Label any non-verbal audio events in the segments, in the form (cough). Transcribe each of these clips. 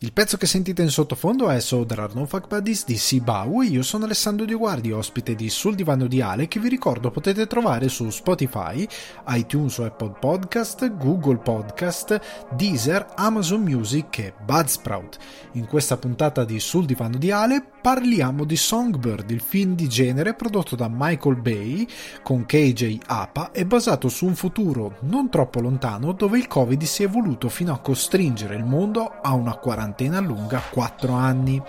Il pezzo che sentite in sottofondo è So There Are No Fuck Buddies di Sibau e io sono Alessandro Dioguardi, ospite di Sul Divano di Ale che vi ricordo potete trovare su Spotify, iTunes o Apple Podcast, Google Podcast, Deezer, Amazon Music e Budsprout. In questa puntata di Sul Divano di Ale parliamo di Songbird, il film di genere prodotto da Michael Bay con KJ Apa e basato su un futuro non troppo lontano dove il Covid si è evoluto fino a costringere il mondo a una quarantena quarantena lunga 4 anni.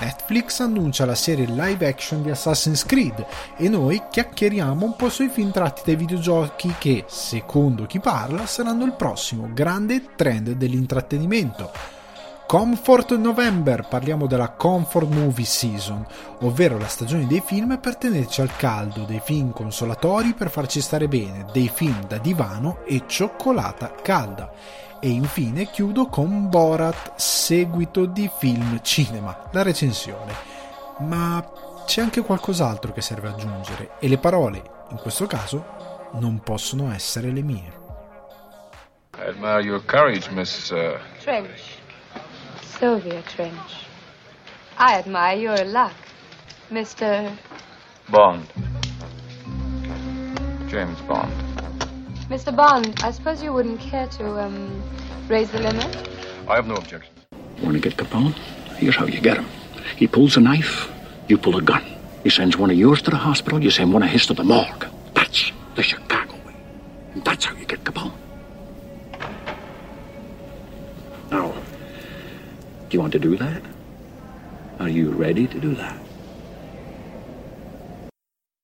Netflix annuncia la serie live action di Assassin's Creed e noi chiacchieriamo un po' sui film tratti dai videogiochi che, secondo chi parla, saranno il prossimo grande trend dell'intrattenimento. Comfort November, parliamo della Comfort Movie Season, ovvero la stagione dei film per tenerci al caldo, dei film consolatori per farci stare bene, dei film da divano e cioccolata calda. E infine chiudo con Borat, seguito di film cinema, la recensione. Ma c'è anche qualcos'altro che serve aggiungere e le parole, in questo caso, non possono essere le mie. I admire your courage, Miss... Uh... Trench. Sylvia Trench. I admire your luck, Mr... Bond. James Bond. Mr. Bond, I suppose you wouldn't care to, um, raise the limit? I have no objection. Want to get Capone? Here's how you get him. He pulls a knife, you pull a gun. He sends one of yours to the hospital, you send one of his to the morgue. That's the Chicago way. And that's how you get Capone. Now, do you want to do that? Are you ready to do that?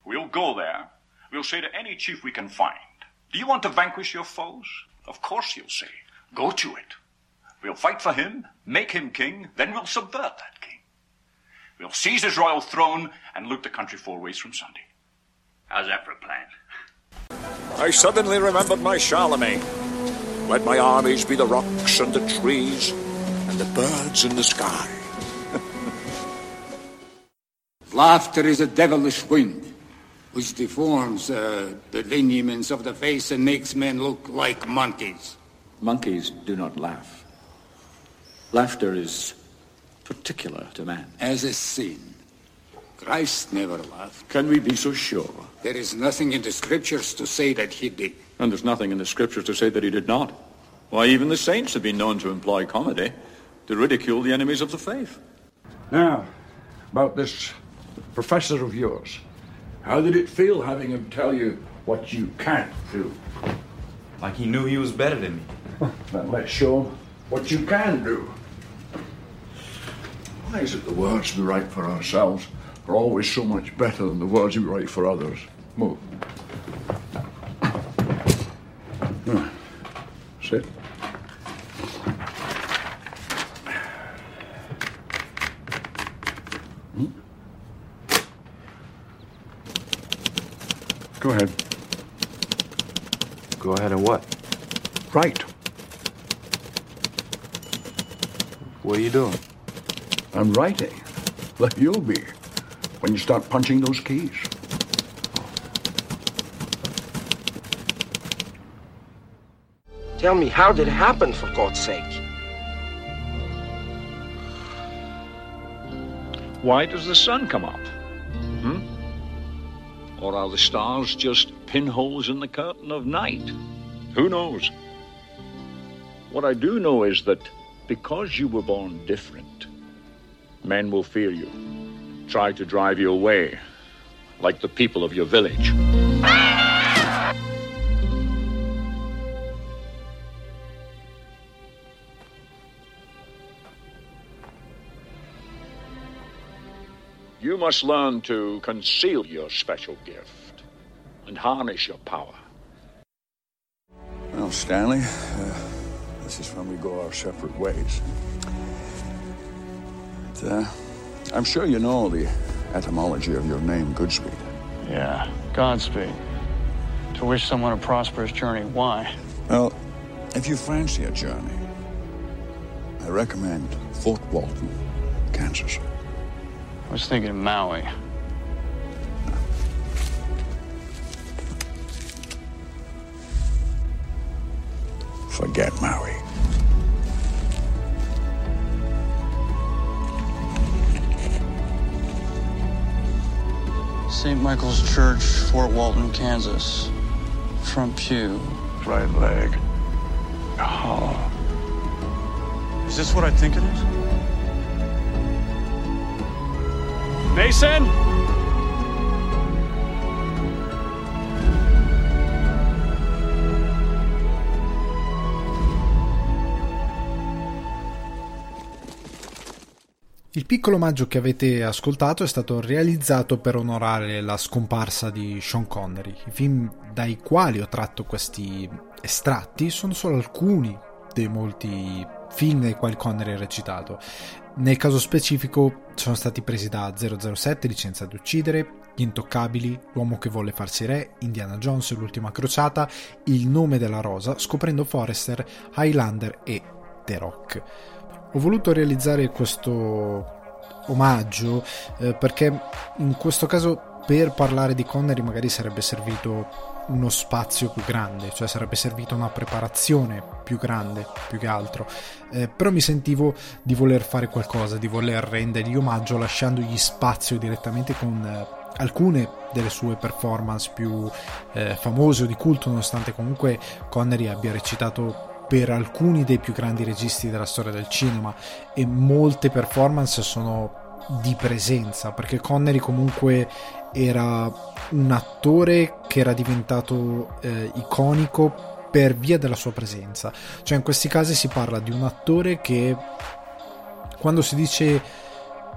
We'll go there. We'll say to any chief we can find, do you want to vanquish your foes? Of course, you'll say. Go to it. We'll fight for him, make him king, then we'll subvert that king. We'll seize his royal throne and loot the country four ways from Sunday. How's that for a plan? I suddenly remembered my Charlemagne. Let my armies be the rocks and the trees and the birds in the sky. (laughs) Laughter is a devilish wind which deforms uh, the lineaments of the face and makes men look like monkeys. Monkeys do not laugh. Laughter is particular to man. As a sin. Christ never laughed. Can we be so sure? There is nothing in the scriptures to say that he did. And there's nothing in the scriptures to say that he did not. Why, even the saints have been known to employ comedy to ridicule the enemies of the faith. Now, about this professor of yours. How did it feel having him tell you what you can't do? Like he knew he was better than me. (laughs) then let's show him what you can do. Why is it the words we write for ourselves are always so much better than the words we write for others? Move. (coughs) Sit. Go ahead. Go ahead and what? Right. What are you doing? I'm writing. Like you'll be when you start punching those keys. Tell me, how did it happen, for God's sake? Why does the sun come up? Or are the stars just pinholes in the curtain of night? Who knows? What I do know is that because you were born different, men will fear you, try to drive you away, like the people of your village. Must learn to conceal your special gift and harness your power. Well, Stanley, uh, this is when we go our separate ways. But, uh, I'm sure you know the etymology of your name, Goodspeed. Yeah, Godspeed. To wish someone a prosperous journey. Why? Well, if you fancy a journey, I recommend Fort Walton, Kansas. I was thinking of Maui. Forget Maui. St. Michael's Church, Fort Walton, Kansas. Front pew. Right leg. Oh. Is this what I think it is? Mason? Il piccolo omaggio che avete ascoltato è stato realizzato per onorare la scomparsa di Sean Connery. I film dai quali ho tratto questi estratti sono solo alcuni dei molti film nei quali Connery ha recitato. Nel caso specifico sono stati presi da 007, Licenza ad uccidere, Gli intoccabili, L'uomo che volle farsi re, Indiana Jones, L'ultima crociata, Il nome della rosa, Scoprendo Forrester, Highlander e The Rock. Ho voluto realizzare questo omaggio eh, perché in questo caso per parlare di Connery magari sarebbe servito uno spazio più grande, cioè sarebbe servita una preparazione più grande più che altro. Eh, però mi sentivo di voler fare qualcosa, di voler rendergli omaggio lasciandogli spazio direttamente con eh, alcune delle sue performance più eh, famose o di culto, nonostante comunque Connery abbia recitato per alcuni dei più grandi registi della storia del cinema e molte performance sono di presenza perché Connery comunque era un attore che era diventato eh, iconico per via della sua presenza cioè in questi casi si parla di un attore che quando si dice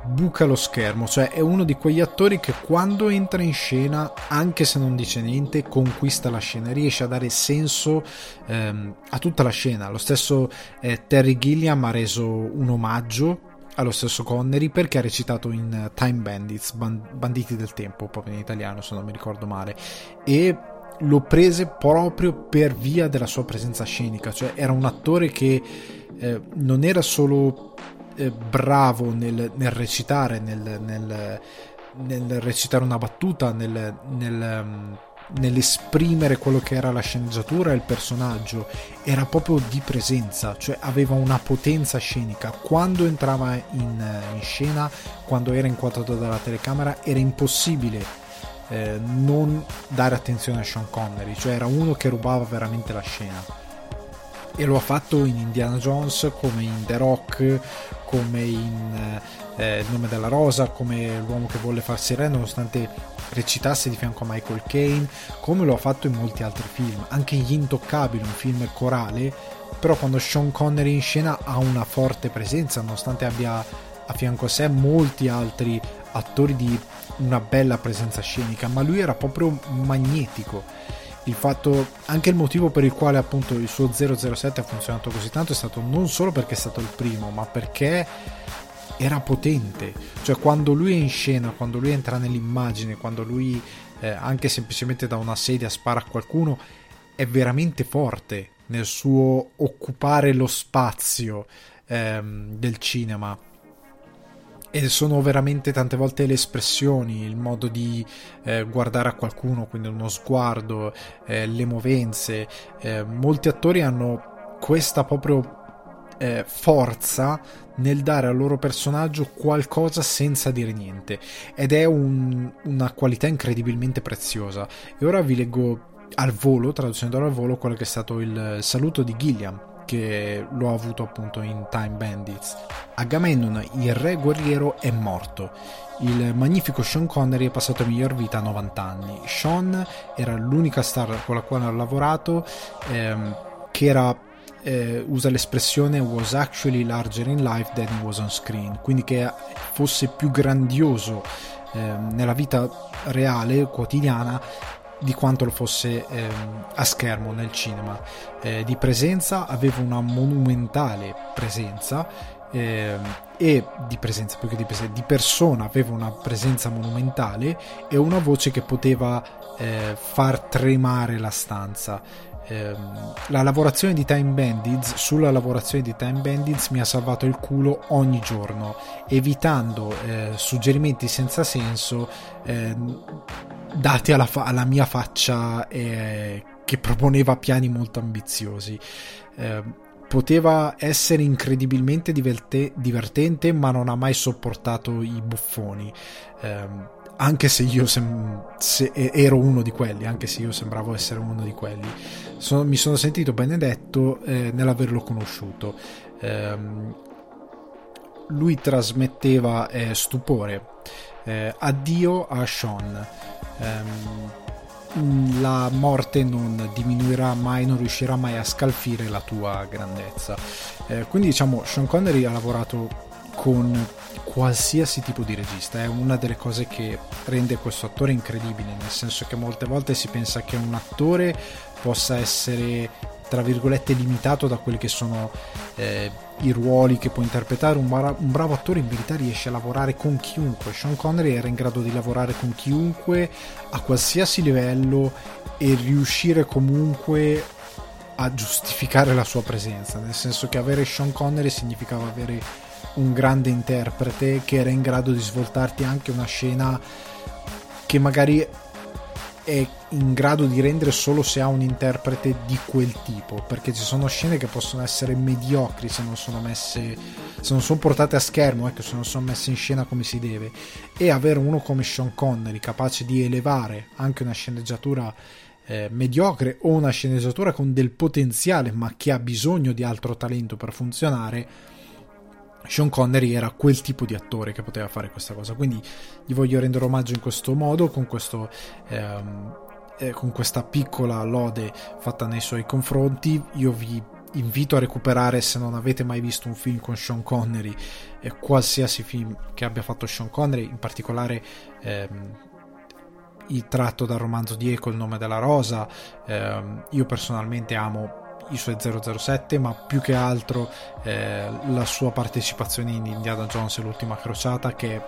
buca lo schermo, cioè è uno di quegli attori che quando entra in scena, anche se non dice niente, conquista la scena, riesce a dare senso ehm, a tutta la scena. Lo stesso eh, Terry Gilliam ha reso un omaggio allo stesso Connery perché ha recitato in Time Bandits, Banditi del Tempo, proprio in italiano se non mi ricordo male, e lo prese proprio per via della sua presenza scenica, cioè era un attore che eh, non era solo eh, bravo nel, nel recitare, nel, nel, nel, recitare una battuta, nel, um, nell'esprimere quello che era la sceneggiatura e il personaggio, era proprio di presenza, cioè aveva una potenza scenica. Quando entrava in, in scena, quando era inquadrato dalla telecamera, era impossibile eh, non dare attenzione a Sean Connery, cioè era uno che rubava veramente la scena e lo ha fatto in Indiana Jones come in The Rock come in eh, Il nome della rosa come l'uomo che volle farsi re nonostante recitasse di fianco a Michael Caine come lo ha fatto in molti altri film anche Gli Intoccabili un film corale. Però quando Sean Connery in scena ha una forte presenza nonostante abbia a fianco a sé molti altri attori di una bella presenza scenica ma lui era proprio magnetico. Il fatto, anche il motivo per il quale appunto il suo 007 ha funzionato così tanto è stato non solo perché è stato il primo, ma perché era potente. Cioè quando lui è in scena, quando lui entra nell'immagine, quando lui eh, anche semplicemente da una sedia spara a qualcuno, è veramente forte nel suo occupare lo spazio ehm, del cinema e sono veramente tante volte le espressioni, il modo di eh, guardare a qualcuno, quindi uno sguardo, eh, le movenze. Eh, molti attori hanno questa proprio eh, forza nel dare al loro personaggio qualcosa senza dire niente ed è un, una qualità incredibilmente preziosa. E ora vi leggo al volo, traducendo al volo, quello che è stato il saluto di Gilliam che lo ha avuto appunto in Time Bandits. Agamemnon, il re guerriero, è morto. Il magnifico Sean Connery è passato a miglior vita a 90 anni. Sean era l'unica star con la quale ha lavorato ehm, che era eh, usa l'espressione was actually larger in life than he was on screen, quindi che fosse più grandioso eh, nella vita reale, quotidiana, di quanto lo fosse eh, a schermo nel cinema. Eh, di presenza aveva una monumentale presenza eh, e di presenza più che di presenza, di persona aveva una presenza monumentale e una voce che poteva eh, far tremare la stanza. Ehm, la lavorazione di Time Bandits sulla lavorazione di Time Bandits mi ha salvato il culo ogni giorno evitando eh, suggerimenti senza senso eh, dati alla, fa- alla mia faccia eh, che proponeva piani molto ambiziosi. Eh, poteva essere incredibilmente diverte- divertente, ma non ha mai sopportato i buffoni. Anche se io sem- se ero uno di quelli, anche se io sembravo essere uno di quelli, sono, mi sono sentito benedetto eh, nell'averlo conosciuto. Eh, lui trasmetteva eh, stupore. Eh, addio a Sean. Um, la morte non diminuirà mai, non riuscirà mai a scalfire la tua grandezza. Eh, quindi diciamo, Sean Connery ha lavorato con qualsiasi tipo di regista, è una delle cose che rende questo attore incredibile, nel senso che molte volte si pensa che un attore possa essere tra virgolette limitato da quelli che sono eh, i ruoli che può interpretare. Un, bra- un, bravo attore in verità riesce a lavorare con chiunque. Sean Connery era in grado di lavorare con chiunque a qualsiasi livello e riuscire comunque a giustificare la sua presenza. Nel senso che avere Sean Connery significava avere un grande interprete che era in grado di svoltarti anche una scena che magari è in grado di rendere solo se ha un interprete di quel tipo perché ci sono scene che possono essere mediocri se non sono messe se non sono portate a schermo ecco se non sono messe in scena come si deve. E avere uno come Sean Connery capace di elevare anche una sceneggiatura eh, mediocre o una sceneggiatura con del potenziale ma che ha bisogno di altro talento per funzionare sean Connery era quel tipo di attore che poteva fare questa cosa quindi gli voglio rendere omaggio in questo modo con, questo, ehm, eh, con questa piccola lode fatta nei suoi confronti. Io vi invito a recuperare se non avete mai visto un film con Sean Connery eh, qualsiasi film che abbia fatto Sean Connery in particolare ehm, il tratto dal romanzo di Eco Il nome della rosa ehm, io personalmente amo i suoi 007, ma più che altro eh, la sua partecipazione in Indiana Jones e l'ultima crociata che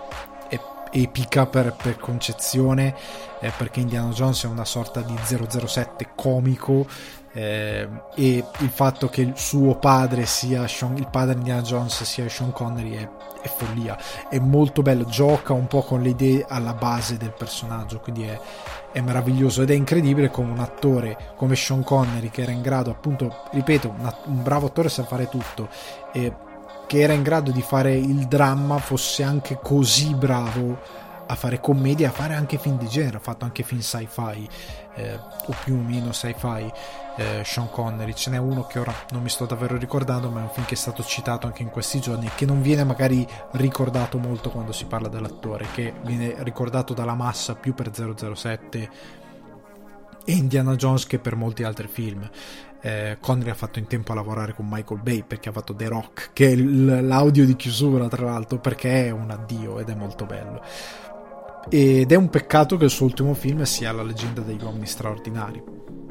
è epica per, per concezione eh, perché Indiana Jones è una sorta di 007 comico eh, e il fatto che il suo padre sia Sean, il padre di Indiana Jones sia Sean Connery è, è, follia. È molto bello gioca un po' con le idee alla base del personaggio quindi è, è meraviglioso ed è incredibile come un attore come Sean Connery che era in grado appunto ripeto una, un bravo attore sa fare tutto e che era in grado di fare il dramma fosse anche così bravo a fare commedia, a fare anche film di genere, ha fatto anche film sci-fi eh, o più o meno sci-fi eh, Sean Connery, ce n'è uno che ora non mi sto davvero ricordando ma è un film che è stato citato anche in questi giorni e che non viene magari ricordato molto quando si parla dell'attore, che viene ricordato dalla massa più per 007 e Indiana Jones che per molti altri film. Eh, Connery ha fatto in tempo a lavorare con Michael Bay perché ha fatto The Rock che è l'audio di chiusura tra l'altro perché è un addio ed è molto bello ed è un peccato che il suo ultimo film sia La leggenda degli uomini straordinari.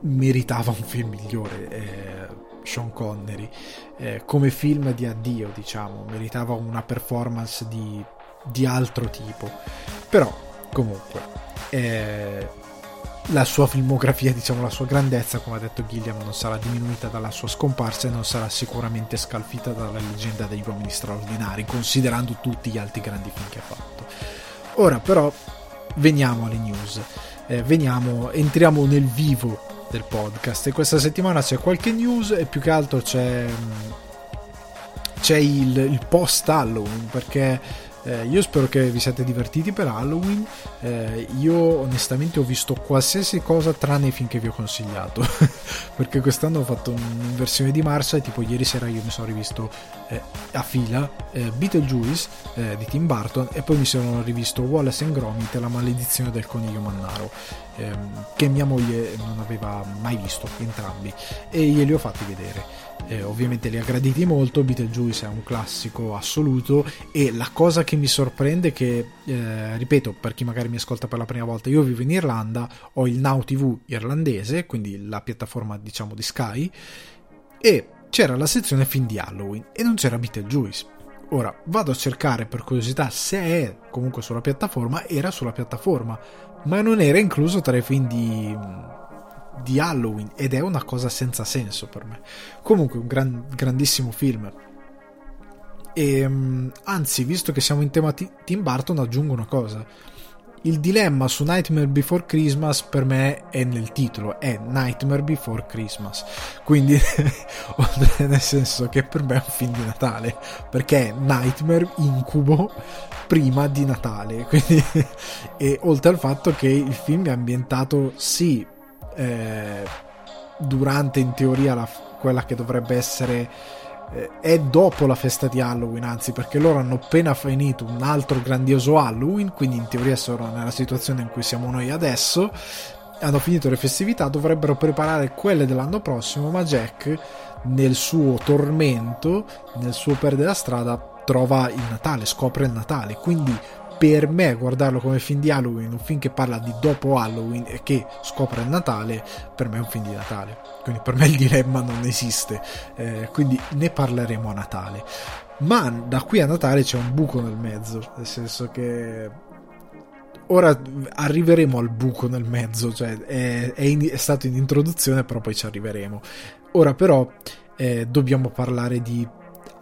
Meritava un film migliore eh, Sean Connery. Eh, come film di addio diciamo meritava una performance di, di altro tipo. Però comunque eh, la sua filmografia, diciamo la sua grandezza, come ha detto Gilliam, non sarà diminuita dalla sua scomparsa e non sarà sicuramente scalfita dalla leggenda degli uomini straordinari, considerando tutti gli altri grandi film che ha fatto. Ora però veniamo alle news, eh, veniamo, entriamo nel vivo del podcast. E questa settimana c'è qualche news e più che altro c'è, c'è il, il post Halloween perché eh, io spero che vi siate divertiti per Halloween. Eh, io onestamente ho visto qualsiasi cosa tranne i film che vi ho consigliato. (laughs) Perché quest'anno ho fatto un'inversione di marcia tipo ieri sera io mi sono rivisto eh, a fila eh, Beetlejuice eh, di Tim Burton e poi mi sono rivisto Wallace and Gromit la maledizione del coniglio mannaro ehm, che mia moglie non aveva mai visto entrambi e glieli ho fatti vedere eh, ovviamente li ha graditi molto Beetlejuice è un classico assoluto e la cosa che mi sorprende è che eh, ripeto per chi magari mi ascolta per la prima volta io vivo in Irlanda ho il Now TV irlandese quindi la piattaforma diciamo di Sky e c'era la sezione film di Halloween e non c'era Beetlejuice. Ora vado a cercare per curiosità se è comunque sulla piattaforma era sulla piattaforma ma non era incluso tra i film di di Halloween ed è una cosa senza senso per me. Comunque un gran, grandissimo film. E, ehm, anzi, visto che siamo in tema Tim Burton, aggiungo una cosa. il dilemma su Nightmare Before Christmas per me è nel titolo, è Nightmare Before Christmas. Quindi, (laughs) nel senso che per me è un film di Natale, perché è Nightmare incubo prima di Natale. (laughs) Quindi, e oltre al fatto che il film è ambientato, sì, eh, durante in teoria la, quella che dovrebbe essere eh, è dopo la festa di Halloween, anzi, perché loro hanno appena finito un altro grandioso Halloween, quindi in teoria sono nella situazione in cui siamo noi adesso. Hanno finito le festività, dovrebbero preparare quelle dell'anno prossimo, ma Jack, nel suo tormento, nel suo perdere la strada, trova il Natale, scopre il Natale. Quindi per me guardarlo come film di Halloween, un film che parla di dopo Halloween e che scopre il Natale, per me è un film di Natale. Quindi per me il dilemma non esiste. Eh, quindi ne parleremo a Natale. Ma da qui a Natale c'è un buco nel mezzo, nel senso che ora arriveremo al buco nel mezzo, cioè è, è, in, è stato in introduzione, però poi ci arriveremo. Ora però eh, dobbiamo parlare di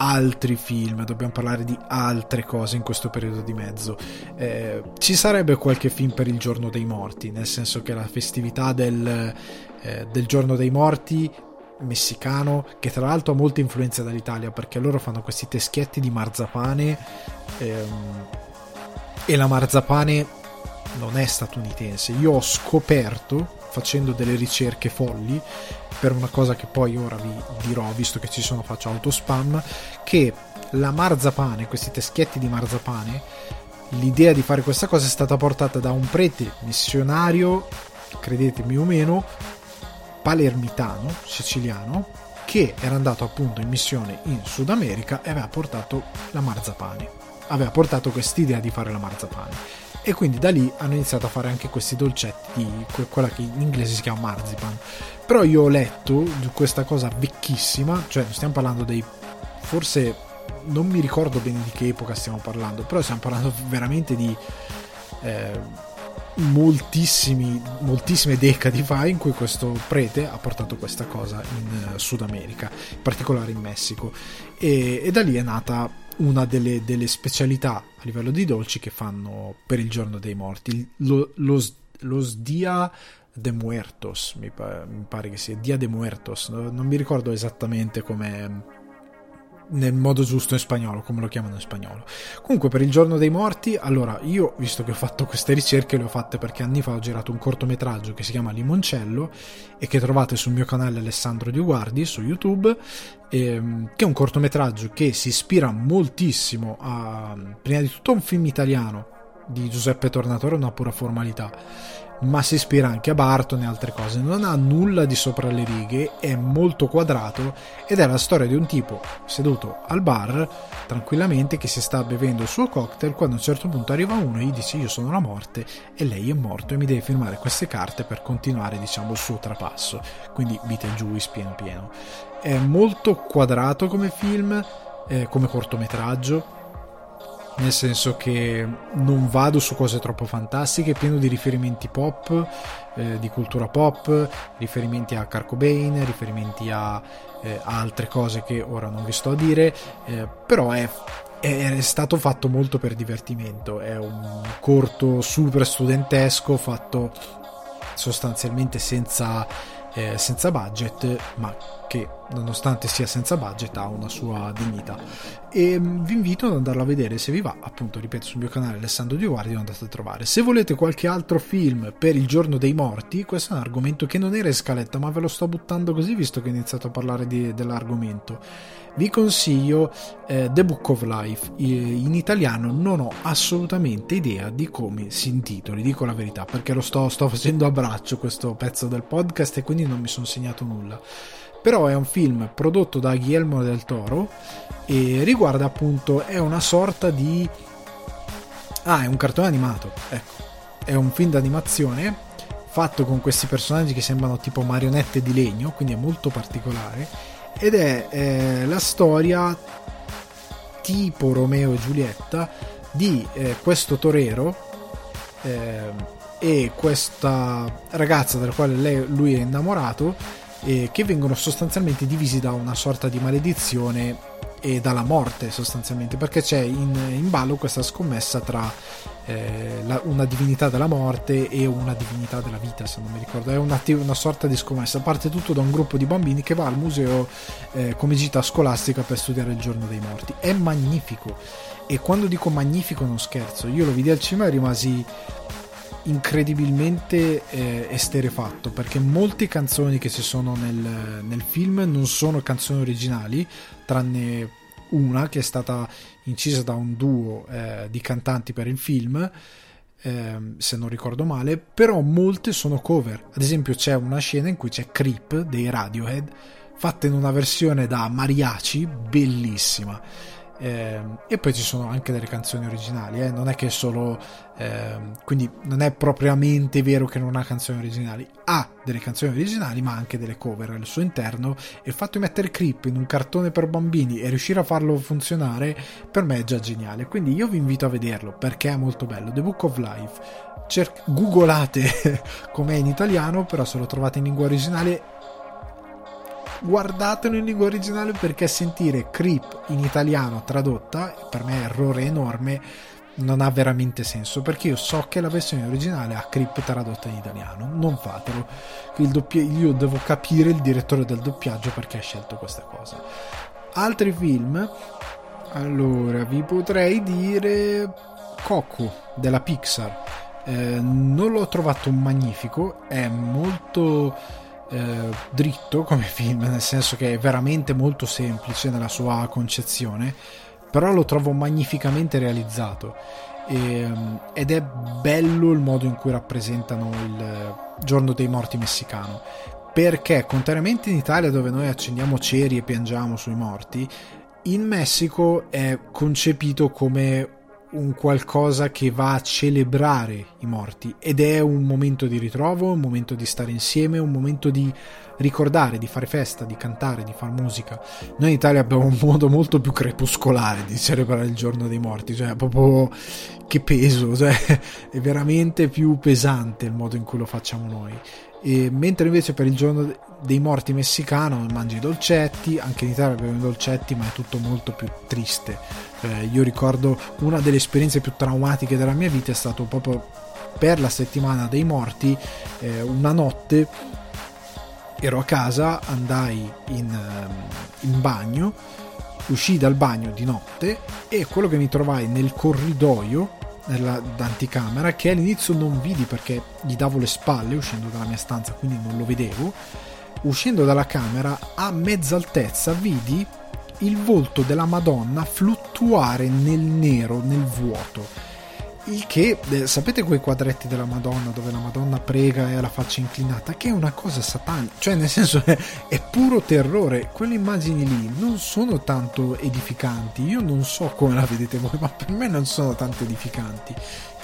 altri film, dobbiamo parlare di altre cose in questo periodo di mezzo. Eh, ci sarebbe qualche film per il giorno dei morti, nel senso che la festività del, eh, del giorno dei morti messicano, che tra l'altro ha molte influenze dall'Italia perché loro fanno questi teschietti di marzapane ehm, e la marzapane non è statunitense. Io ho scoperto facendo delle ricerche folli per una cosa che poi ora vi dirò, visto che ci sono faccio autospam, che la marzapane, questi teschietti di marzapane, l'idea di fare questa cosa è stata portata da un prete missionario, credetemi o meno, palermitano, siciliano, che era andato appunto in missione in Sud America e aveva portato la marzapane. Aveva portato quest'idea di fare la marzapane e quindi da lì hanno iniziato a fare anche questi dolcetti quella che in inglese si chiama marzipan. Però io ho letto di questa cosa vecchissima cioè stiamo parlando dei forse non mi ricordo bene di che epoca stiamo parlando però stiamo parlando veramente di eh, moltissime decadi fa in cui questo prete ha portato questa cosa in uh, Sud America in particolare in Messico. E, e da lì è nata una delle, delle, specialità a livello di dolci che fanno per il giorno dei morti, lo, los, los Dia de Muertos, mi, pa, mi, pare che sia Dia de Muertos, non mi ricordo esattamente come nel modo giusto in spagnolo, come lo chiamano in spagnolo. Comunque, per il giorno dei morti, allora io, visto che ho fatto queste ricerche, le ho fatte perché anni fa ho girato un cortometraggio che si chiama Limoncello e che trovate sul mio canale Alessandro Dioguardi su YouTube, ehm, che è un cortometraggio che si ispira moltissimo a, prima di tutto, a un film italiano di Giuseppe Tornatore, una pura formalità ma si ispira anche a Barton e altre cose. Non ha nulla di sopra le righe, è molto quadrato ed è la storia di un tipo seduto al bar tranquillamente che si sta bevendo il suo cocktail quando a un certo punto arriva uno e gli dice io sono la morte e lei è morto e mi deve firmare queste carte per continuare diciamo il suo trapasso. Quindi Beetlejuice pieno pieno. È molto quadrato come film, eh, come cortometraggio nel senso che non vado su cose troppo fantastiche, è pieno di riferimenti pop, eh, di cultura pop, riferimenti a Carco Bane, riferimenti a, eh, a, altre cose che ora non vi sto a dire, eh, però è, è, stato fatto molto per divertimento, è un corto super studentesco fatto sostanzialmente senza, eh, senza budget, ma che nonostante sia senza budget ha una sua dignità. E mm, vi invito ad andarlo a vedere se vi va appunto ripeto sul mio canale Alessandro Di Guardi lo andate a trovare. Se volete qualche altro film per il giorno dei morti questo è un argomento che non era in scaletta ma ve lo sto buttando così visto che ho iniziato a parlare di, dell'argomento. Vi consiglio eh, The Book of Life. In italiano non ho assolutamente idea di come si intitoli dico la verità perché lo sto, sto facendo a braccio questo pezzo del podcast e quindi non mi sono segnato nulla però è un film prodotto da Guillermo del Toro e riguarda appunto è una sorta di ah è un cartone animato ecco. È un film d'animazione fatto con questi personaggi che sembrano tipo marionette di legno quindi è molto particolare ed è eh, la storia tipo Romeo e Giulietta di eh, questo torero eh, e questa ragazza della quale lei, lui è innamorato eh, che vengono sostanzialmente divisi da una sorta di maledizione e dalla morte sostanzialmente, perché c'è in, in ballo questa scommessa tra eh, la, una divinità della morte e una divinità della vita, se non mi ricordo, è una, una, sorta di scommessa, parte tutto da un gruppo di bambini che va al museo eh, come gita scolastica per studiare il giorno dei morti, è magnifico. E quando dico magnifico non scherzo, io lo vidi al cinema e rimasi incredibilmente eh, esterefatto perché molte canzoni che ci sono nel, nel, film non sono canzoni originali tranne una che è stata incisa da un duo eh, di cantanti per il film eh, se non ricordo male però molte sono cover. Ad esempio c'è una scena in cui c'è Creep dei Radiohead fatta in una versione da mariachi bellissima e poi ci sono anche delle canzoni originali, eh? non è che solo. Eh, quindi non è propriamente vero che non ha canzoni originali, ha delle canzoni originali, ma anche delle cover al suo interno. E il fatto di mettere Creep in un cartone per bambini e riuscire a farlo funzionare per me è già geniale. Quindi io vi invito a vederlo perché è molto bello. The Book of Life. Cer- googolate (laughs) com'è in italiano, però se lo trovate in lingua originale guardatelo in lingua originale perché sentire Creep in italiano tradotta per me è errore enorme non ha veramente senso perché io so che la versione originale ha Creep tradotta in italiano. Non fatelo. Doppia- io devo capire il direttore del doppiaggio perché ha scelto questa cosa. Altri film? Allora vi potrei dire Coco della Pixar. Eh, non l'ho trovato magnifico è molto eh, dritto come (laughs) film, nel senso che è veramente molto semplice nella sua concezione, però lo trovo magnificamente realizzato e, ehm, ed è bello il modo in cui rappresentano il giorno dei morti messicano. Perché, contrariamente in Italia, dove noi accendiamo ceri e piangiamo sui morti, in Messico è concepito come un qualcosa che va a celebrare i morti ed è un momento di ritrovo, un momento di stare insieme, un momento di ricordare, di fare festa, di cantare, di fare musica. Noi in Italia abbiamo un modo molto più crepuscolare di celebrare il giorno dei morti, cioè proprio che peso, (laughs) cioè è veramente più pesante il modo in cui lo facciamo noi. E mentre invece per il giorno dei morti messicano mangi i dolcetti, anche in Italia abbiamo i dolcetti, ma è tutto molto più triste. Eh, io ricordo una delle esperienze più traumatiche della mia vita è stato proprio per la settimana dei morti, eh, una notte ero a casa, andai in, ehm, in bagno, uscii dal bagno di notte e quello che mi trovai nel corridoio nell'anticamera che all'inizio non vidi perché gli davo le spalle uscendo dalla mia stanza quindi non lo vedevo. Uscendo dalla camera a mezza altezza vidi il volto della Madonna fluttuare nel nero nel vuoto il che, eh, sapete quei quadretti della Madonna dove la Madonna prega e ha la faccia inclinata? Che è una cosa satanica, cioè nel senso è, (laughs) è, puro terrore. Quelle immagini lì non sono tanto edificanti. Io non so come la vedete voi, ma per me non sono tanto edificanti.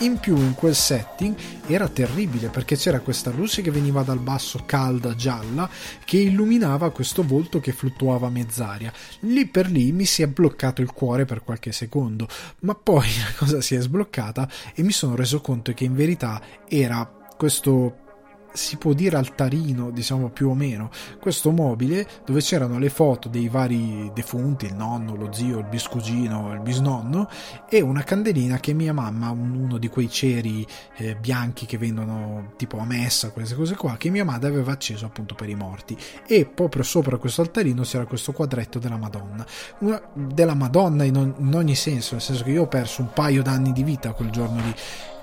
In più in quel setting era terribile perché c'era questa luce che veniva dal basso calda gialla che illuminava questo volto che fluttuava a mezz'aria. Lì per lì mi si è bloccato il cuore per qualche secondo, ma poi (laughs) la cosa si è sbloccata e mi sono reso conto che in verità era questo si può dire altarino, diciamo più o meno, questo mobile dove c'erano le foto dei vari defunti, il nonno, lo zio, il biscugino, il bisnonno e una candelina che mia mamma, uno di quei ceri eh, bianchi che vendono tipo a messa, queste cose qua, che mia madre aveva acceso appunto per i morti. E proprio sopra questo altarino c'era questo quadretto della Madonna, una, della Madonna in, on, in ogni senso, nel senso che io ho perso un paio d'anni di vita quel giorno lì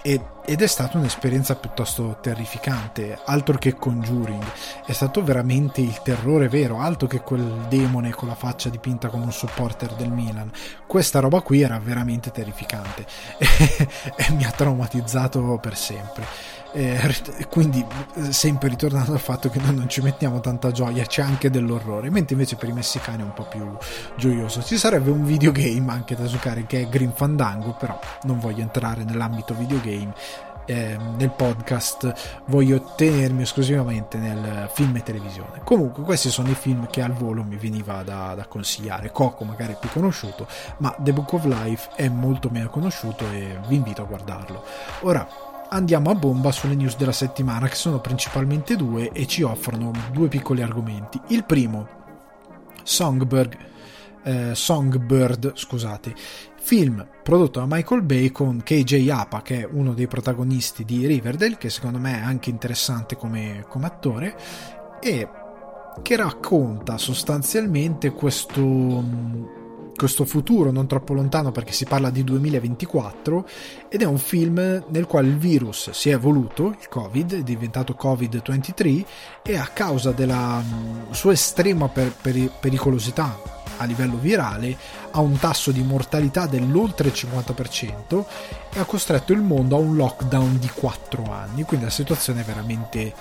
ed è stata un'esperienza piuttosto terrificante, altro che Conjuring, è stato veramente il terrore vero, altro che quel demone con la faccia dipinta come un supporter del Milan. Questa roba qui era veramente terrificante (laughs) e mi ha traumatizzato per sempre. Eh, quindi sempre ritornando al fatto che noi non ci mettiamo tanta gioia c'è anche dell'orrore mentre invece per i messicani è un po' più gioioso. Ci sarebbe un videogame anche da giocare che è Green Fandango però non voglio entrare nell'ambito videogame eh, nel podcast. Voglio tenermi esclusivamente nel film e televisione. Comunque questi sono i film che al volo mi veniva da, da consigliare. Coco magari è più conosciuto ma The Book of Life è molto meno conosciuto e vi invito a guardarlo. Ora andiamo a bomba sulle news della settimana, che sono principalmente due e ci offrono due piccoli argomenti. Il primo, Songbird. eh, Songbird, scusate, film prodotto da Michael Bay con KJ Apa, che è uno dei protagonisti di Riverdale, che secondo me è anche interessante come, come attore, e che racconta sostanzialmente questo questo futuro non troppo lontano perché si parla di 2024 ed è un film nel quale il virus si è evoluto, il Covid, è diventato Covid-23 e a causa della sua estrema per, per, pericolosità a livello virale ha un tasso di mortalità dell'oltre il 50% e ha costretto il mondo a un lockdown di 4 anni, quindi la situazione è veramente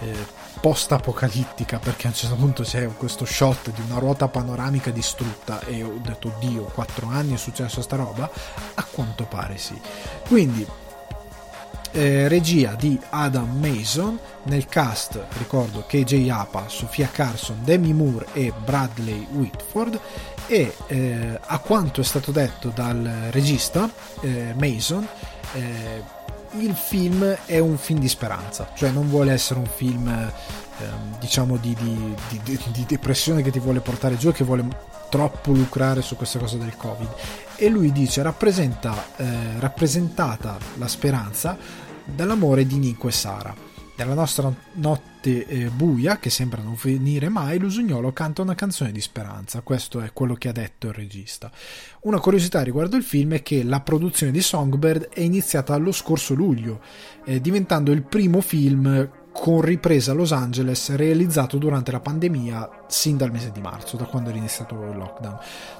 eh, post-apocalittica perché a un certo punto c'è questo shot di una ruota panoramica distrutta e ho detto oddio 4 anni è successo sta roba? A quanto pare sì. Quindi eh, regia di Adam Mason nel cast ricordo KJ Apa, Sofia Carson, Demi Moore e Bradley Whitford e eh, a quanto è stato detto dal regista eh, Mason eh, il film è un film di speranza, cioè non vuole essere un film ehm, diciamo di, di, di, di, depressione che ti vuole portare giù, che vuole troppo lucrare su questa cosa del Covid. E lui dice rappresenta, eh, rappresentata la speranza dall'amore di Nico e Sara nella nostra notte eh, buia, che sembra non finire mai, Lusignolo canta una canzone di speranza. Questo è quello che ha detto il regista. Una curiosità riguardo il film è che la produzione di Songbird è iniziata lo scorso luglio, eh, diventando il primo film con ripresa a Los Angeles realizzato durante la pandemia sin dal mese di marzo, da quando è iniziato il lockdown.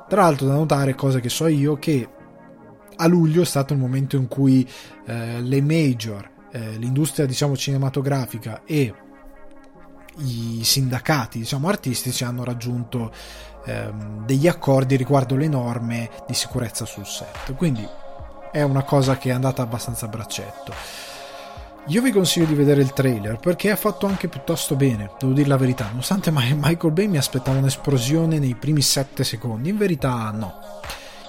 Tra l'altro da notare, cosa che so io, che a luglio è stato il momento in cui eh, le major eh, l'industria diciamo cinematografica e i sindacati diciamo artistici hanno raggiunto ehm, degli accordi riguardo le norme di sicurezza sul set quindi è una cosa che è andata abbastanza a braccetto io vi consiglio di vedere il trailer perché è fatto anche piuttosto bene, devo dire la verità. Nonostante Michael Bay mi aspettava un'esplosione nei primi 7 secondi, in verità no.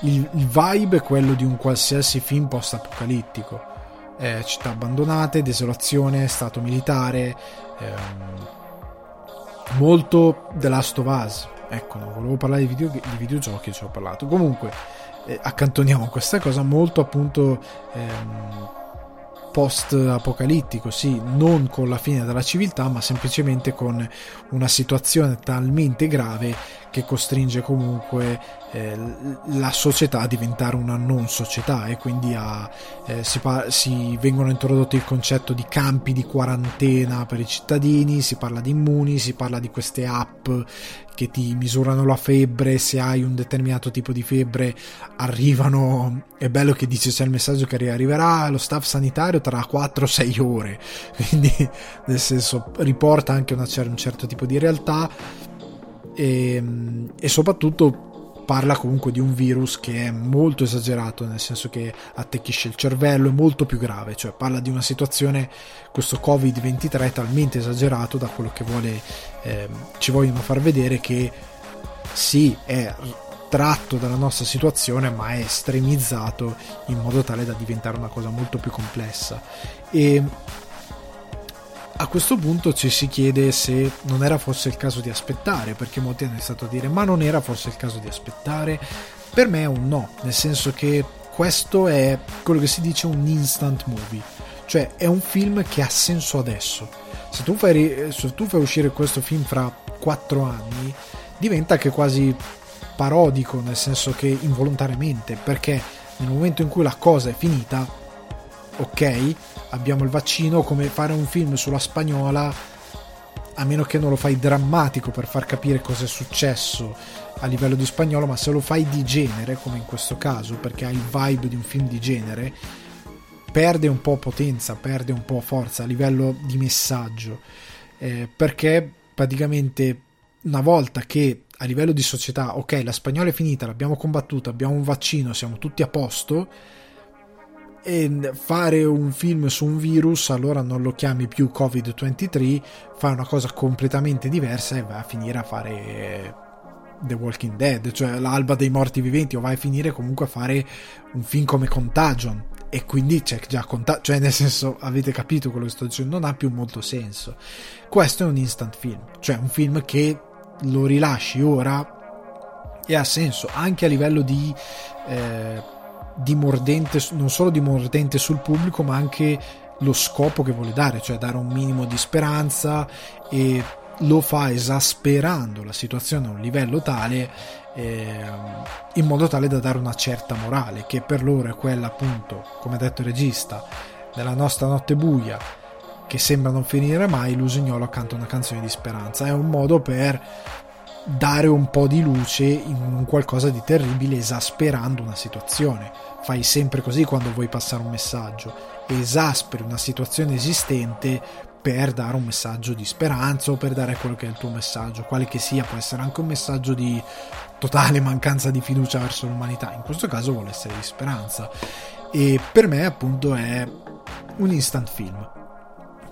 Il, il vibe è quello di un qualsiasi film post-apocalittico eh, città abbandonate, desolazione, stato militare, ehm, molto The Last of Us. Ecco, non volevo parlare di, video, di videogiochi, ci ho parlato. Comunque, eh, accantoniamo questa cosa molto appunto ehm, post-apocalittico, sì, non con la fine della civiltà, ma semplicemente con una situazione talmente grave che costringe comunque eh, la società a diventare una non società e quindi a, eh, si, pa- si, vengono introdotti il concetto di campi di quarantena per i cittadini, si parla di immuni, si parla di queste app che ti misurano la febbre, se hai un determinato tipo di febbre arrivano, è bello che dice c'è il messaggio che arriverà lo staff sanitario tra 4-6 ore, (laughs) quindi nel senso riporta anche una, un certo tipo di realtà e, ehm, e soprattutto parla comunque di un virus che è molto esagerato, nel senso che attecchisce il cervello, è molto più grave, cioè parla di una situazione, questo Covid-23 talmente esagerato da quello che vuole, eh, ci vogliono far vedere che sì, è tratto dalla nostra situazione, ma è estremizzato in modo tale da diventare una cosa molto più complessa. E a questo punto ci si chiede se non era forse il caso di aspettare, perché molti hanno iniziato a dire ma non era forse il caso di aspettare? Per me è un no, nel senso che questo è quello che si dice un instant movie, cioè è un film che ha senso adesso. Se tu fai, se tu fai uscire questo film fra 4 anni, diventa anche quasi parodico, nel senso che involontariamente, perché nel momento in cui la cosa è finita, ok, abbiamo il vaccino, come fare un film sulla spagnola, a meno che non lo fai drammatico per far capire cosa è successo a livello di spagnolo, ma se lo fai di genere, come in questo caso, perché ha il vibe di un film di genere, perde un po' potenza, perde un po' forza a livello di messaggio, eh, perché praticamente una volta che a livello di società, ok, la spagnola è finita, l'abbiamo combattuta, abbiamo un vaccino, siamo tutti a posto, e fare un film su un virus allora non lo chiami più Covid-23 fai una cosa completamente diversa e vai a finire a fare The Walking Dead cioè l'alba dei morti viventi o vai a finire comunque a fare un film come Contagion. E quindi c'è già Contagion cioè nel senso avete capito quello che sto dicendo non ha più molto senso. Questo è un instant film cioè un film che lo rilasci ora e ha senso anche a livello di, eh, di mordente, non solo di mordente sul pubblico, ma anche lo scopo che vuole dare, cioè dare un minimo di speranza e lo fa esasperando la situazione a un livello tale eh, in modo tale da dare una certa morale che per loro è quella appunto come ha detto il regista nella nostra notte buia che sembra non finire mai l'usignolo canta una canzone di speranza. È un modo per dare un po' di luce in un qualcosa di terribile esasperando una situazione. Fai sempre così quando vuoi passare un messaggio. Esasperi una situazione esistente per dare un messaggio di speranza o per dare quello che è il tuo messaggio, quale che sia, può essere anche un messaggio di totale mancanza di fiducia verso l'umanità, in questo caso vuole essere di speranza. E per me appunto è un instant film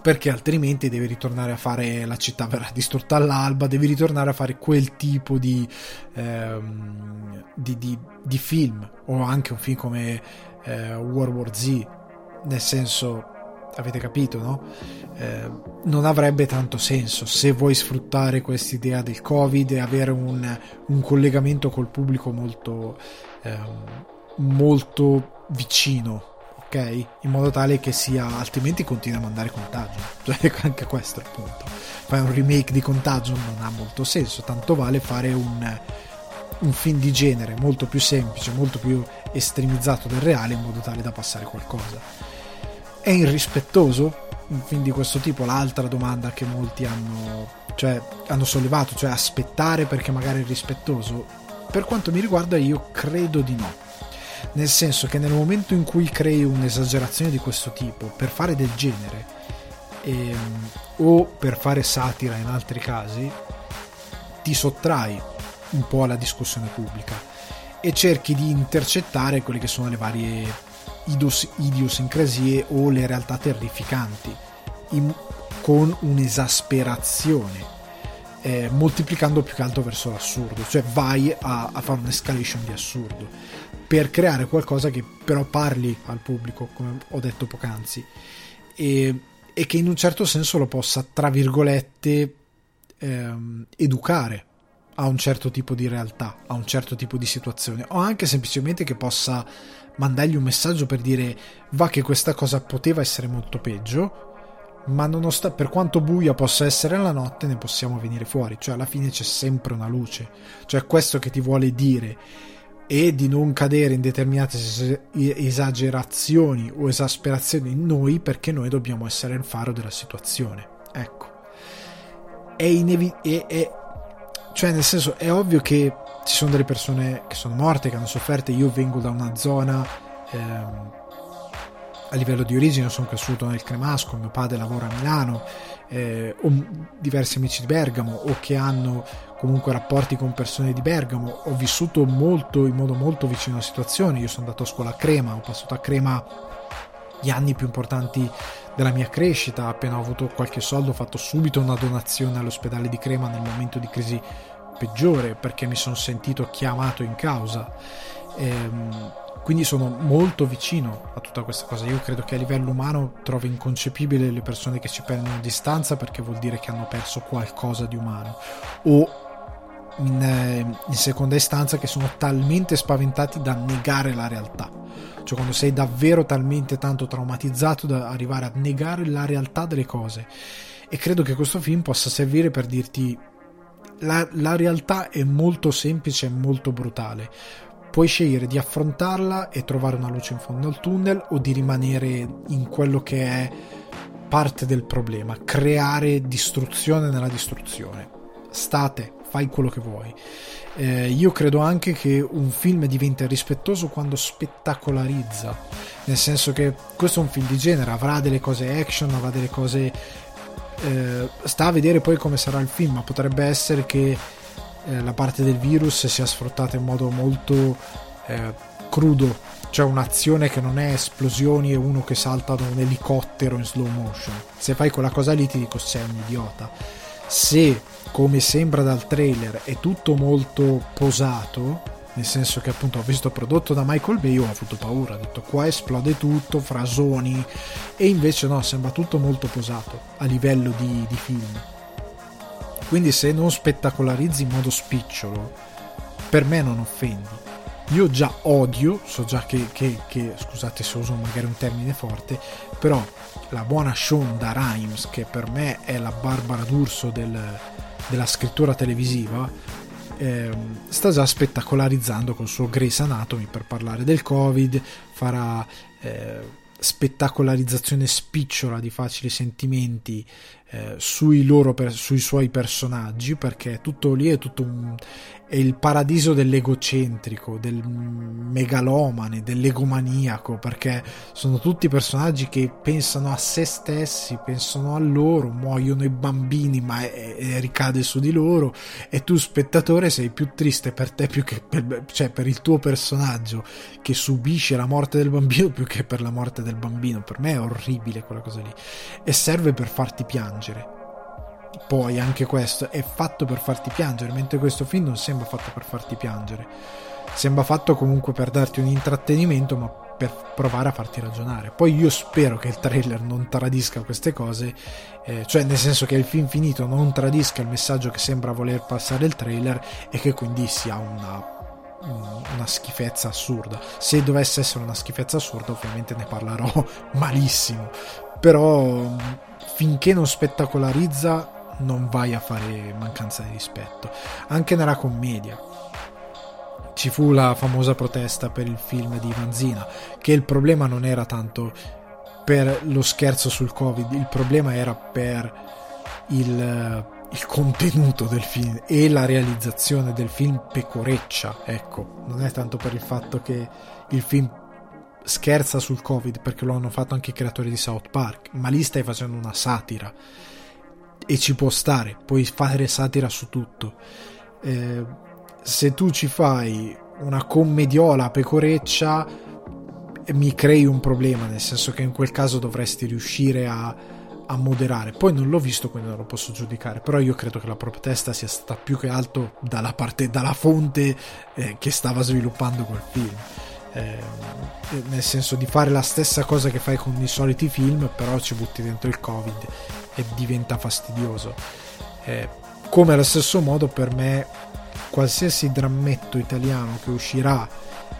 perché altrimenti devi ritornare a fare la città verrà distrutta all'alba, devi ritornare a fare quel tipo di, ehm, di, di, di film o anche un film come eh, World War Z, nel senso avete capito, no? Eh, non avrebbe tanto senso se vuoi sfruttare questa idea del Covid e avere un, un collegamento col pubblico molto, eh, molto vicino, ok? In modo tale che sia, altrimenti continua a mandare contagio. (laughs) Cioè, anche questo è il punto. Fai un remake di contagio non ha molto senso, tanto vale fare un, un film di genere molto più semplice, molto più estremizzato del reale in modo tale da passare qualcosa è irrispettoso un film di questo tipo? L'altra domanda che molti hanno, cioè, hanno sollevato, cioè aspettare perché magari è irrispettoso? Per quanto mi riguarda io credo di no. Nel senso che nel momento in cui crei un'esagerazione di questo tipo per fare del genere ehm, o per fare satira in altri casi, ti sottrai un po' alla discussione pubblica e cerchi di intercettare quelle che sono le varie idos- idiosincrasie o le realtà terrificanti, in, con un'esasperazione, eh, moltiplicando più che altro verso l'assurdo, cioè vai a, a fare un'escalation di assurdo, per creare qualcosa che però parli al pubblico, come ho detto poc'anzi, e, e che in un certo senso lo possa, tra virgolette, ehm, educare a un certo tipo di realtà, a un certo tipo di situazione, o anche semplicemente che possa mandargli un messaggio per dire va che questa cosa poteva essere molto peggio, ma nonostante per quanto buia possa essere la notte ne possiamo venire fuori, cioè alla fine c'è sempre una luce, cioè questo che ti vuole dire e di non cadere in determinate esagerazioni o esasperazioni in noi perché noi dobbiamo essere il faro della situazione. Ecco. È inevitabile cioè nel senso è ovvio che ci sono delle persone che sono morte, che hanno sofferto, io vengo da una zona ehm, a livello di origine, sono cresciuto nel Cremasco, mio padre lavora a Milano, eh, ho diversi amici di Bergamo o che hanno comunque rapporti con persone di Bergamo, ho vissuto molto in modo molto vicino alla situazione, io sono andato a scuola a Crema, ho passato a Crema gli anni più importanti della mia crescita, appena ho avuto qualche soldo ho fatto subito una donazione all'ospedale di Crema nel momento di crisi peggiore perché mi sono sentito chiamato in causa. Ehm, quindi sono molto vicino a tutta questa cosa. Io credo che a livello umano trovo inconcepibile le persone che ci prendono distanza perché vuol dire che hanno perso qualcosa di umano. O in, eh, in seconda istanza che sono talmente spaventati da negare la realtà cioè quando sei davvero talmente tanto traumatizzato da arrivare a negare la realtà delle cose. E credo che questo film possa servire per dirti la, la realtà è molto semplice e molto brutale. Puoi scegliere di affrontarla e trovare una luce in fondo al tunnel o di rimanere in quello che è parte del problema, creare distruzione nella distruzione. State, fai quello che vuoi. Eh, io credo anche che un film diventa rispettoso quando spettacolarizza, nel senso che questo è un film di genere, avrà delle cose action, avrà delle cose... Eh, sta a vedere poi come sarà il film, ma potrebbe essere che eh, la parte del virus sia sfruttata in modo molto eh, crudo, cioè un'azione che non è esplosioni e uno che salta da un elicottero in slow motion. Se fai quella cosa lì ti dico sei un idiota. Se come sembra dal trailer, è tutto molto posato, nel senso che appunto ho visto prodotto da Michael Bay, ho avuto paura, ho detto qua esplode tutto, frasoni, e invece no, sembra tutto molto posato a livello di, di film. Quindi se non spettacolarizzi in modo spicciolo, per me non offendi. Io già odio, so già che, che, che scusate se uso magari un termine forte, però la buona Shonda Rhimes, che per me è la Barbara D'Urso del, della scrittura televisiva, eh, sta già spettacolarizzando col suo Grace Anatomy per parlare del Covid, farà eh, spettacolarizzazione spicciola di facili sentimenti eh, sui, loro per, sui suoi personaggi perché tutto lì è tutto un, è il paradiso dell'egocentrico, del megalomane, dell'egomaniaco, perché sono tutti personaggi che pensano a se stessi, pensano a loro, muoiono i bambini, ma è, è, ricade su di loro, e tu spettatore sei più triste per te più che per, cioè per il tuo personaggio che subisce la morte del bambino più che per la morte del bambino. Per me è orribile quella cosa lì. E serve per farti piangere poi anche questo è fatto per farti piangere, mentre questo film non sembra fatto per farti piangere, sembra fatto comunque per darti un intrattenimento, ma per provare a farti ragionare. Poi io spero che il trailer non tradisca queste cose, eh, cioè nel senso che il film finito non tradisca il messaggio che sembra voler passare il trailer e che quindi sia una una schifezza assurda. Se dovesse essere una schifezza assurda, ovviamente ne parlerò (laughs) malissimo. Però finché non spettacolarizza non vai a fare mancanza di rispetto. Anche nella commedia. Ci fu la famosa protesta per il film di Vanzina, che il problema non era tanto per lo scherzo sul Covid, il problema era per il, il contenuto del film e la realizzazione del film pecoreccia, ecco, non è tanto per il fatto che il film scherza sul Covid perché lo hanno fatto anche i creatori di South Park, ma lì stai facendo una satira e ci può stare, puoi fare satira su tutto. Eh, se tu ci fai una commediola pecoreccia, mi crei un problema, nel senso che in quel caso dovresti riuscire a, a moderare. Poi non l'ho visto, quindi non lo posso giudicare, però io credo che la protesta sia stata più che altro dalla, parte, dalla fonte eh, che stava sviluppando quel film. Eh, nel senso di fare la stessa cosa che fai con i soliti film, però ci butti dentro il Covid e diventa fastidioso. Eh, come allo stesso modo per me qualsiasi drammetto italiano che uscirà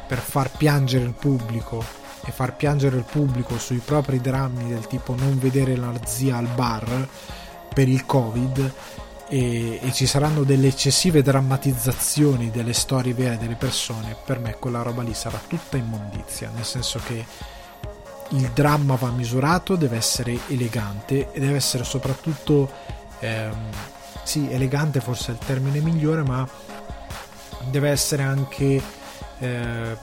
per far piangere il pubblico e far piangere il pubblico sui propri drammi del tipo non vedere la zia al bar per il covid e, e, ci saranno delle eccessive drammatizzazioni delle storie vere delle persone per me quella roba lì sarà tutta immondizia nel senso che il dramma va misurato, deve essere elegante e deve essere soprattutto ehm, sì, elegante forse è il termine migliore, ma deve essere anche eh,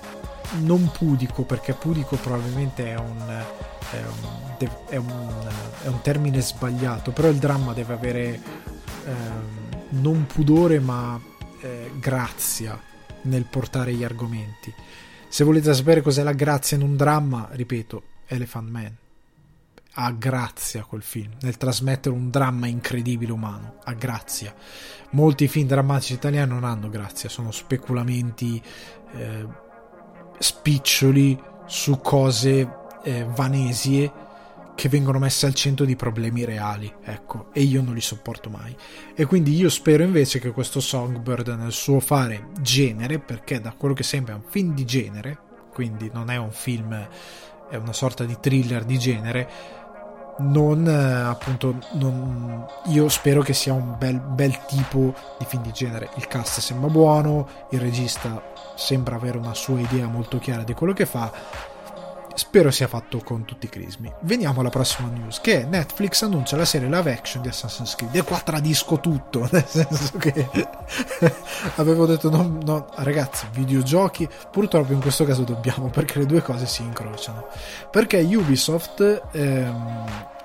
non pudico, perché pudico probabilmente è un, è un, è un, è un termine sbagliato, però il dramma deve avere eh, non pudore ma eh, grazia nel portare gli argomenti. Se volete sapere cos'è la grazia in un dramma, ripeto, Elephant Man. Ha grazia quel film nel trasmettere un dramma incredibile umano. Ha grazia. Molti film drammatici italiani non hanno grazia, sono speculamenti eh, spiccioli su cose eh, vanesie che vengono messe al centro di problemi reali, ecco, e io non li sopporto mai. E quindi io spero invece che questo Songbird nel suo fare genere, perché da quello che sembra è un film di genere, quindi non è un film è una sorta di thriller di genere non eh, appunto non, io spero che sia un bel, bel tipo di film di genere il cast sembra buono il regista sembra avere una sua idea molto chiara di quello che fa Spero sia fatto con tutti i crismi. Veniamo alla prossima news, che Netflix annuncia la serie live action di Assassin's Creed. E qua tradisco tutto, (laughs) nel senso che (laughs) avevo detto no, no, ragazzi, videogiochi, purtroppo in questo caso dobbiamo, perché le due cose si incrociano. Perché Ubisoft... Ehm,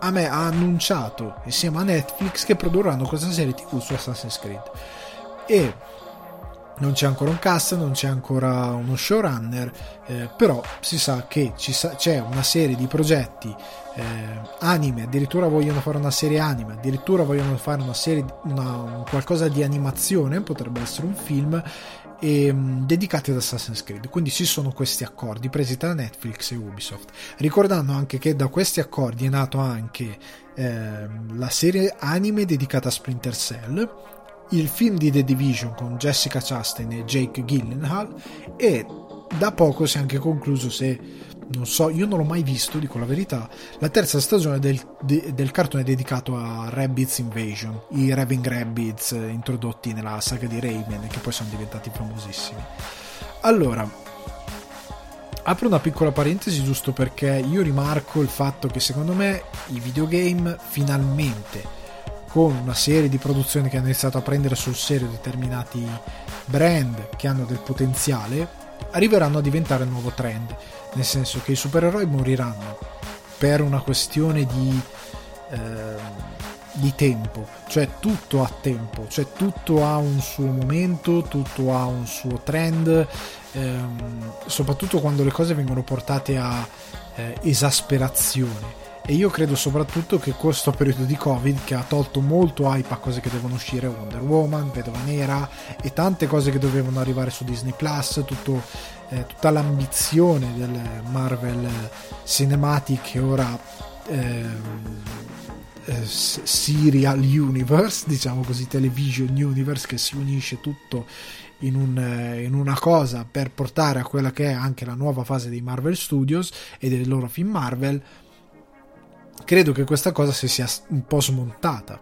a me ha annunciato insieme a Netflix che produrranno questa serie TV su Assassin's Creed. E non c'è ancora un cast, non c'è ancora uno showrunner, eh, però si sa che sa- c'è una serie di progetti eh, anime, addirittura vogliono fare una serie anime, addirittura vogliono fare una serie, una, qualcosa di animazione, potrebbe essere un film, e, um, dedicati ad Assassin's Creed. Quindi ci sono questi accordi presi tra Netflix e Ubisoft. Ricordando anche che da questi accordi è nato anche eh, la serie anime dedicata a Splinter Cell il film di The Division con Jessica Chastain e Jake Gyllenhaal e da poco si è anche concluso se non so, io non l'ho mai visto, dico la verità, la terza stagione del, de, del cartone dedicato a Rabbids Invasion, i Raving Rabbids introdotti nella saga di Rayman che poi sono diventati famosissimi. Allora, apro una piccola parentesi giusto perché io rimarco il fatto che secondo me i videogame finalmente con una serie di produzioni che hanno iniziato a prendere sul serio determinati brand che hanno del potenziale arriveranno a diventare il nuovo trend. Nel senso che i supereroi moriranno per una questione di, eh, di tempo, cioè tutto ha tempo, cioè tutto ha un suo momento, tutto ha un suo trend, ehm, soprattutto quando le cose vengono portate a eh, esasperazione. E io credo soprattutto che questo periodo di Covid, che ha tolto molto hype a cose che devono uscire, Wonder Woman, Vedova Nera e tante cose che dovevano arrivare su Disney Plus, tutto eh, tutta l'ambizione del Marvel Cinematic che ora eh, eh, Serial Universe, (laughs) diciamo così, Television Universe che si unisce tutto in, un, eh, in, una cosa per portare a quella che è anche la nuova fase dei Marvel Studios e dei loro film Marvel. Credo che questa cosa si sia un po' smontata,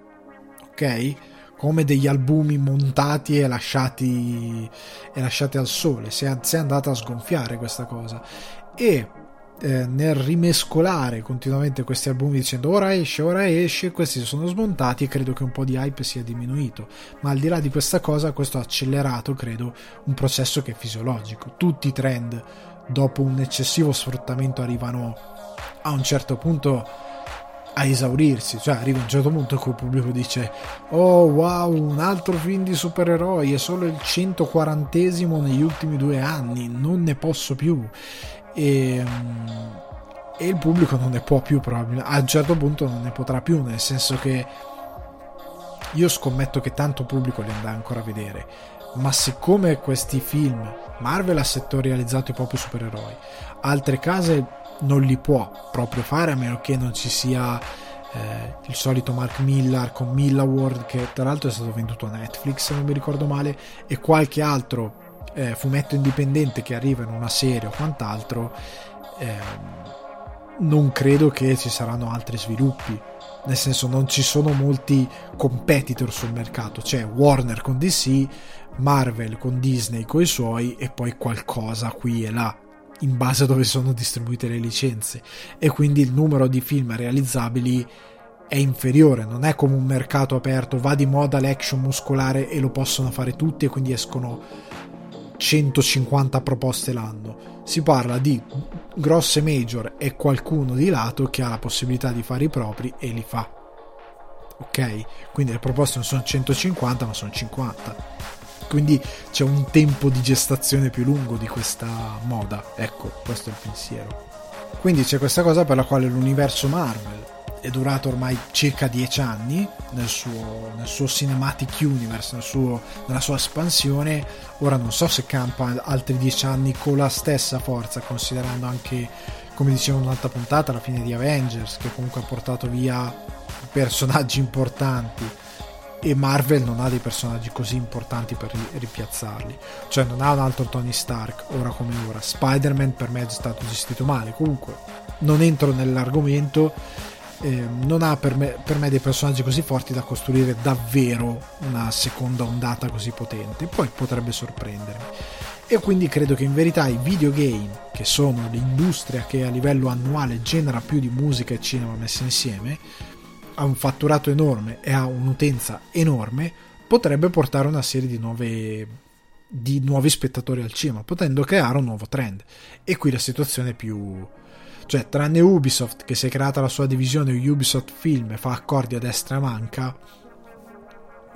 ok? come degli albumi montati e lasciati, e lasciati al sole. Si è, si è, andata a sgonfiare questa cosa. E eh, nel rimescolare continuamente questi albumi dicendo ora esce, ora esce, questi sono smontati e credo che un po' di hype sia diminuito. Ma al di là di questa cosa, questo ha accelerato, credo, un processo che è fisiologico. Tutti i trend, dopo un eccessivo sfruttamento, arrivano a un certo punto a esaurirsi, cioè arriva un certo punto in cui il pubblico dice oh wow un altro film di supereroi è solo il 140 negli ultimi due anni non ne posso più. E, mm, e il pubblico non ne può più probabilmente a un certo punto non ne potrà più nel senso che io scommetto che tanto pubblico li andrà ancora a vedere ma siccome questi film Marvel ha settorializzato i propri supereroi altre case non li può proprio fare a meno che non ci sia eh, il solito Mark Millar con Millaward che tra l'altro è stato venduto a Netflix se non mi ricordo male e qualche altro eh, fumetto indipendente che arriva in una serie o quant'altro eh, non credo che ci saranno altri sviluppi. Nel senso non ci sono molti competitor sul mercato. C'è Warner con DC Marvel con Disney con i suoi e poi qualcosa qui e là in base a dove sono distribuite le licenze e quindi il numero di film realizzabili è inferiore, non è come un mercato aperto, va di moda l'action muscolare e lo possono fare tutti e quindi escono 150 proposte l'anno. Si parla di grosse major e qualcuno di lato che ha la possibilità di fare i propri e li fa. Ok? Quindi le proposte non sono 150 ma sono 50 quindi c'è un tempo di gestazione più lungo di questa moda. Ecco, questo è il pensiero. Quindi c'è questa cosa per la quale l'universo Marvel è durato ormai circa dieci anni nel suo, nel suo cinematic universe, nel suo, nella sua espansione. Ora non so se campa altri dieci anni con la stessa forza, considerando anche, come dicevo in un'altra puntata, la fine di Avengers, che comunque ha portato via personaggi importanti e Marvel non ha dei personaggi così importanti per ripiazzarli. Cioè non ha un altro Tony Stark ora come ora. Spider-Man per me è stato gestito male. Comunque non entro nell'argomento eh, non ha per me, per me dei personaggi così forti da costruire davvero una seconda ondata così potente. Poi potrebbe sorprendermi. E quindi credo che in verità i videogame che sono l'industria che a livello annuale genera più di musica e cinema messi insieme ha un fatturato enorme e ha un'utenza enorme, potrebbe portare una serie di nuove di nuovi spettatori al cinema, potendo creare un nuovo trend. E qui la situazione è più cioè tranne Ubisoft che si è creata la sua divisione Ubisoft Film e fa accordi a destra e manca,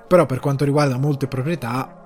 però per quanto riguarda molte proprietà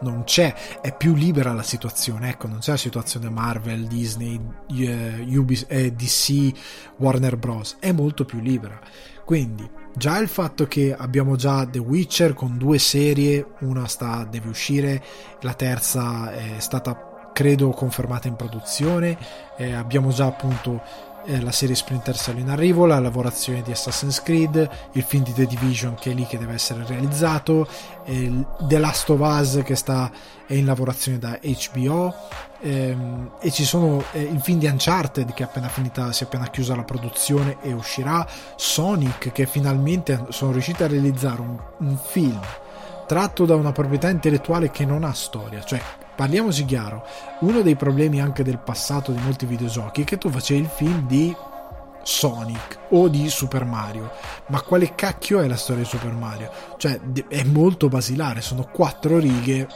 non c'è, è più libera la situazione, ecco, non c'è la situazione Marvel, Disney, eh, Ubis, eh, DC, Warner Bros. È molto più libera. Quindi, già il fatto che abbiamo già The Witcher con due serie, una sta, deve uscire, la terza è stata credo confermata in produzione, eh, abbiamo già appunto eh, la serie Splinter Cell in arrivo, la lavorazione di Assassin's Creed, il film di The Division che è lì che deve essere realizzato, eh, The Last of Us che sta, è in lavorazione da HBO ehm, e ci sono eh, il film di Uncharted che è appena finita, si è appena chiusa la produzione e uscirà, Sonic che finalmente sono riusciti a realizzare un, un film tratto da una proprietà intellettuale che non ha storia, cioè parliamoci chiaro, uno dei problemi anche del passato di molti videogiochi è che tu facevi il film di Sonic o di Super Mario, ma quale cacchio è la storia di Super Mario? Cioè è molto basilare, sono quattro righe,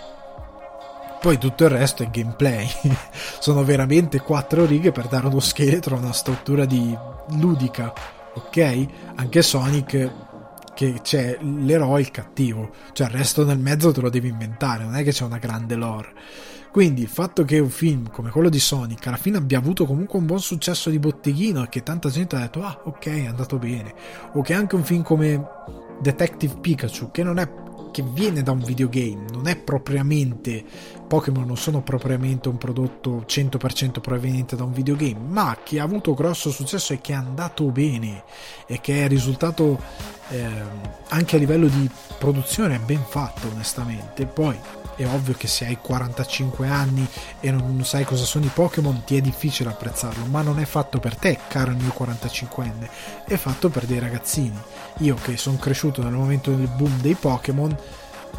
poi tutto il resto è gameplay, (laughs) sono veramente quattro righe per dare uno scheletro, una struttura di ludica, ok? Anche Sonic che c'è l'eroe il cattivo, cioè il resto nel mezzo te lo devi inventare, non è che c'è una grande lore. Quindi il fatto che un film come quello di Sonic alla fine abbia avuto comunque un buon successo di botteghino e che tanta gente ha detto ah ok è andato bene, o che anche un film come Detective Pikachu che non è che viene da un videogame, non è propriamente Pokémon non sono propriamente un prodotto 100% proveniente da un videogame, ma che ha avuto grosso successo e che è andato bene e che è risultato eh, anche a livello di produzione ben fatto onestamente. Poi è ovvio che se hai 45 anni e non sai cosa sono i Pokémon ti è difficile apprezzarlo, ma non è fatto per te, caro mio 45enne, è fatto per dei ragazzini. Io che sono cresciuto nel momento del boom dei Pokémon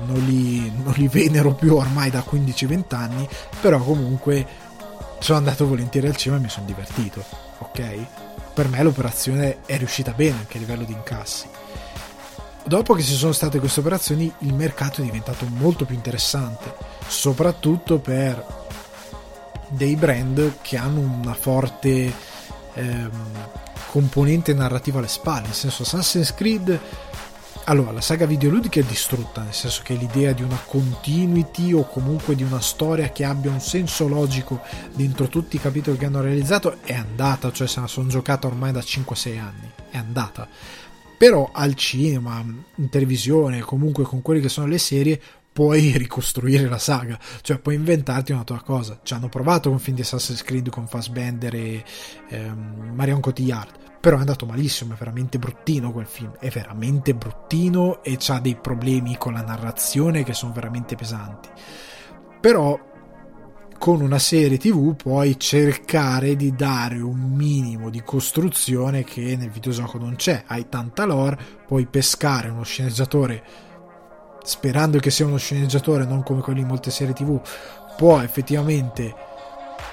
non li, non li venero più ormai da 15-20 anni, però comunque sono andato volentieri al cinema e mi sono divertito, ok? Per me l'operazione è riuscita bene anche a livello di incassi. Dopo che ci sono state queste operazioni, il mercato è diventato molto più interessante, soprattutto per dei brand che hanno una forte ehm, componente narrativa alle spalle, nel senso Assassin's Creed allora, la saga videoludica è distrutta, nel senso che l'idea di una continuity o comunque di una storia che abbia un senso logico dentro tutti i capitoli che hanno realizzato è andata, cioè se la sono giocata ormai da 5-6 anni, è andata. Però al cinema, in televisione, comunque con quelle che sono le serie, puoi (laughs) ricostruire la saga, cioè puoi inventarti una tua cosa. Ci hanno provato con film di Assassin's Creed con Fassbender e ehm, Marion Cotillard però è andato malissimo, è veramente bruttino quel film, è veramente bruttino e ha dei problemi con la narrazione che sono veramente pesanti. Però con una serie tv puoi cercare di dare un minimo di costruzione che nel videogioco non c'è. Hai tanta lore, puoi pescare uno sceneggiatore sperando che sia uno sceneggiatore non come quelli in molte serie tv, può effettivamente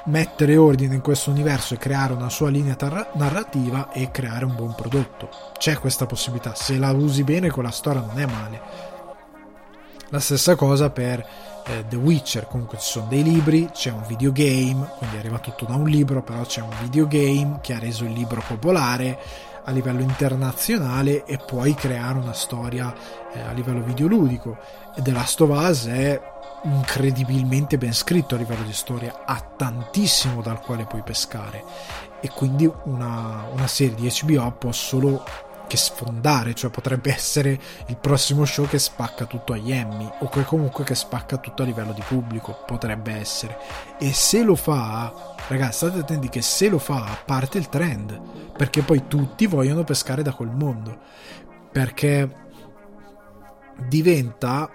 mettere ordine in questo universo e creare una sua linea tar- narrativa e creare un buon prodotto. C'è questa possibilità, se la usi bene con la storia non è male. La stessa cosa per eh, The Witcher, comunque ci sono dei libri, c'è un videogame, quindi arriva tutto da un libro, però c'è un videogame che ha reso il libro popolare a livello internazionale e puoi creare una storia eh, a livello videoludico. E The Last of Us è incredibilmente ben scritto a livello di storia, ha tantissimo dal quale puoi pescare e quindi una, una serie di HBO può solo che sfondare, cioè potrebbe essere il prossimo show che spacca tutto agli Emmy o che comunque che spacca tutto a livello di pubblico, potrebbe essere. E se lo fa, ragazzi, state attenti che se lo fa parte il trend, perché poi tutti vogliono pescare da quel mondo, perché diventa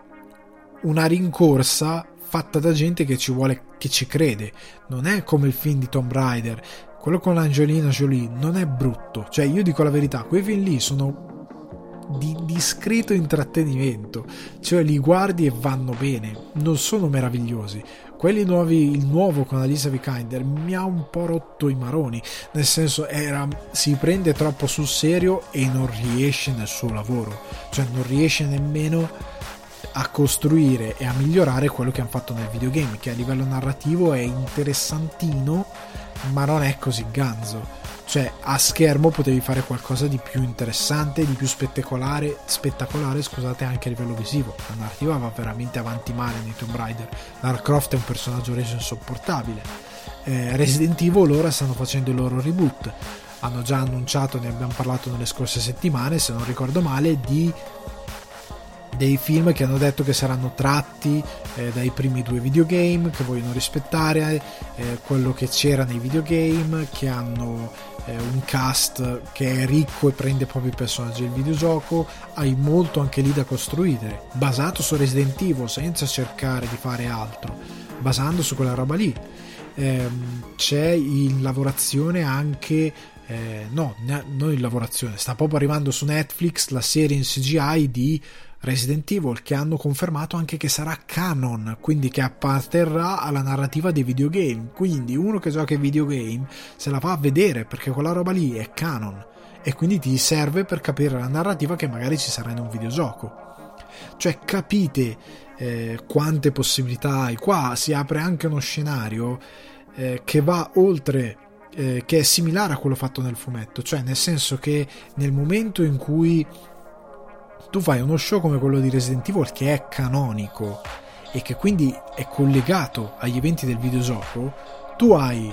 una rincorsa fatta da gente che ci vuole, che ci crede. Non è come il film di Tomb Raider. Quello con Angelina Jolie non è brutto. Cioè, io dico la verità, quei film lì sono di discreto intrattenimento. Cioè, li guardi e vanno bene. Non sono meravigliosi. Quelli nuovi, il nuovo con Alisa Vikander mi ha un po' rotto i maroni. Nel senso, era, si prende troppo sul serio e non riesce nel suo lavoro. Cioè, non riesce nemmeno a costruire e a migliorare quello che hanno fatto nel videogame, che a livello narrativo è interessantino, ma non è così ganzo. Cioè, a schermo potevi fare qualcosa di più interessante, di più spettacolare, spettacolare scusate, anche a livello visivo. La narrativa va veramente avanti male nei Tomb Raider. Lara Croft è un personaggio reso insopportabile. Eh, Resident Evil ora stanno facendo il loro reboot. Hanno già annunciato, ne abbiamo parlato nelle scorse settimane, se non ricordo male, di dei film che hanno detto che saranno tratti eh, dai primi due videogame, che vogliono rispettare eh, quello che c'era nei videogame, che hanno eh, un cast che è ricco e prende proprio i personaggi del videogioco, hai molto anche lì da costruire, basato su Resident Evil senza cercare di fare altro, basando su quella roba lì. Ehm, c'è in lavorazione anche eh, no, non in lavorazione, sta proprio arrivando su Netflix la serie in CGI di Resident Evil che hanno confermato anche che sarà canon, quindi che apparterrà alla narrativa dei videogame. Quindi uno che gioca ai videogame se la va a vedere perché quella roba lì è canon e quindi ti serve per capire la narrativa che magari ci sarà in un videogioco. Cioè capite eh, quante possibilità hai. Qua si apre anche uno scenario eh, che va oltre eh, che è similare a quello fatto nel fumetto, cioè nel senso che nel momento in cui tu fai uno show come quello di Resident Evil che è canonico e che quindi è collegato agli eventi del videogioco, tu hai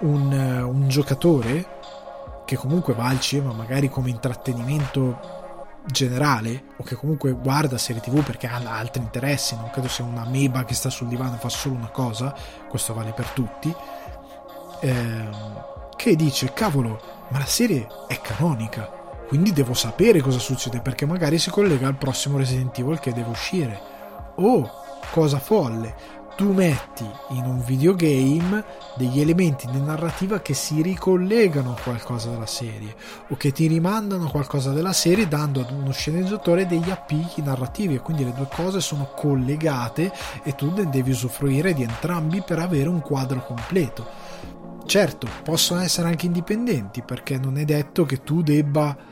un, un giocatore che comunque va al cinema magari come intrattenimento generale o che comunque guarda serie tv perché ha altri interessi, non credo sia una meba che sta sul divano e fa solo una cosa, questo vale per tutti, ehm, che dice cavolo, ma la serie è canonica, quindi devo sapere cosa succede perché magari si collega al prossimo Resident Evil che deve uscire. O, cosa folle, tu metti in un videogame degli elementi di narrativa che si ricollegano a qualcosa della serie o che ti rimandano a qualcosa della serie dando ad uno sceneggiatore degli appigli narrativi e quindi le due cose sono collegate e tu ne devi usufruire di entrambi per avere un quadro completo. Certo, possono essere anche indipendenti perché non è detto che tu debba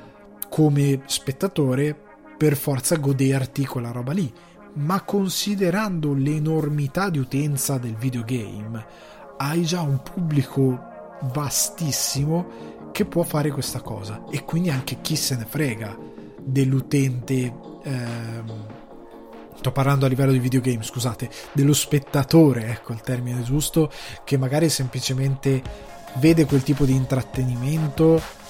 come spettatore per forza goderti quella roba lì, ma considerando l'enormità di utenza del videogame, hai già un pubblico vastissimo che può fare questa cosa. E quindi anche chi se ne frega dell'utente ehm, sto parlando a livello di videogame, scusate, dello spettatore, ecco il termine giusto, che magari semplicemente vede quel tipo di intrattenimento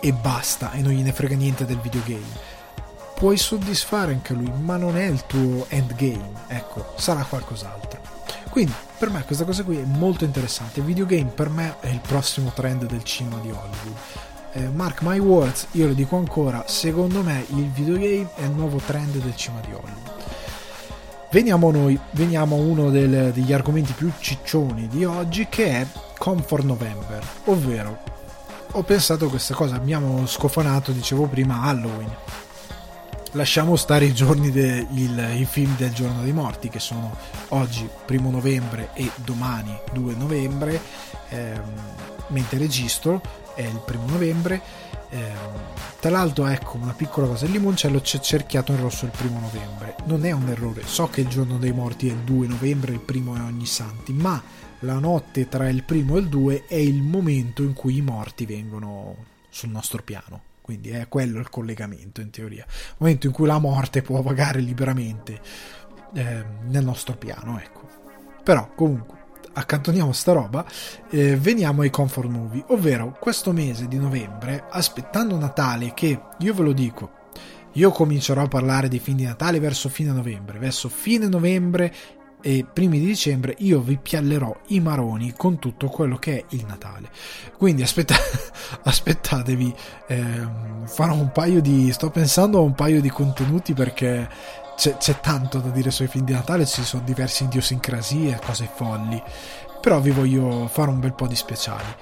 e basta e non gliene frega niente del videogame. Puoi soddisfare anche lui, ma non è il tuo endgame, ecco, sarà qualcos'altro. Quindi per me questa cosa qui è molto interessante. Il videogame per me è il prossimo trend del cinema di Hollywood eh, mark my words, io lo dico ancora, secondo me il videogame è il nuovo trend del cinema di Hollywood. Veniamo a noi, veniamo a uno del, degli argomenti più ciccioni di oggi che è Comfort November, ovvero ho pensato questa cosa, abbiamo scofanato, dicevo prima, Halloween. Lasciamo stare i giorni del film del giorno dei morti che sono oggi, primo novembre e domani 2 novembre, ehm, mentre registro è il primo novembre. Eh, tra l'altro, ecco una piccola cosa: il limoncello c'è cerchiato in rosso il primo novembre. Non è un errore. So che il giorno dei morti è il 2 novembre, il primo è ogni santi, ma la notte tra il primo e il 2 è il momento in cui i morti vengono sul nostro piano. Quindi è quello il collegamento in teoria. Il momento in cui la morte può vagare liberamente eh, nel nostro piano, ecco. Però comunque accantoniamo sta roba, eh, veniamo ai comfort movie, ovvero questo mese di novembre, aspettando Natale, che io ve lo dico, io comincerò a parlare dei film di Natale verso fine novembre, verso fine novembre e primi di dicembre io vi piallerò i maroni con tutto quello che è il Natale. Quindi aspetta, (laughs) aspettatevi, ehm, farò un paio di... sto pensando a un paio di contenuti perché c'è, c'è, tanto da dire sui film di Natale, ci sono diverse idiosincrasie, cose folli, però vi voglio fare un bel po' di speciali.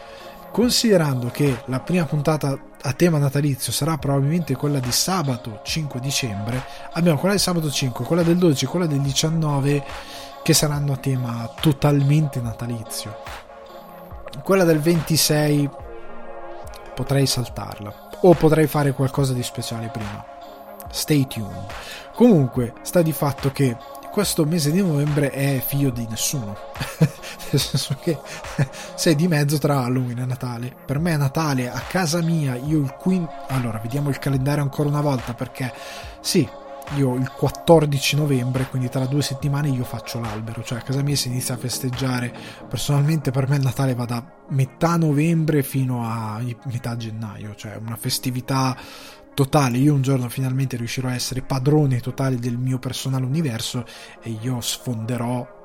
Considerando che la prima puntata a tema natalizio sarà probabilmente quella di sabato 5 dicembre, abbiamo quella di sabato 5, quella del 12 e quella del 19 che saranno a tema totalmente natalizio. Quella del 26 potrei saltarla o potrei fare qualcosa di speciale prima. Stay tuned. Comunque, sta di fatto che questo mese di novembre è figlio di nessuno. (laughs) Nel senso che sei di mezzo tra Halloween e Natale. Per me è Natale a casa mia, io il 15... Allora, vediamo il calendario ancora una volta perché sì, io il 14 novembre, quindi tra due settimane io faccio l'albero, cioè a casa mia si inizia a festeggiare. Personalmente per me il Natale va da metà novembre fino a metà gennaio, cioè una festività totale. Io un giorno finalmente riuscirò a essere padrone totale del mio personale universo e io sfonderò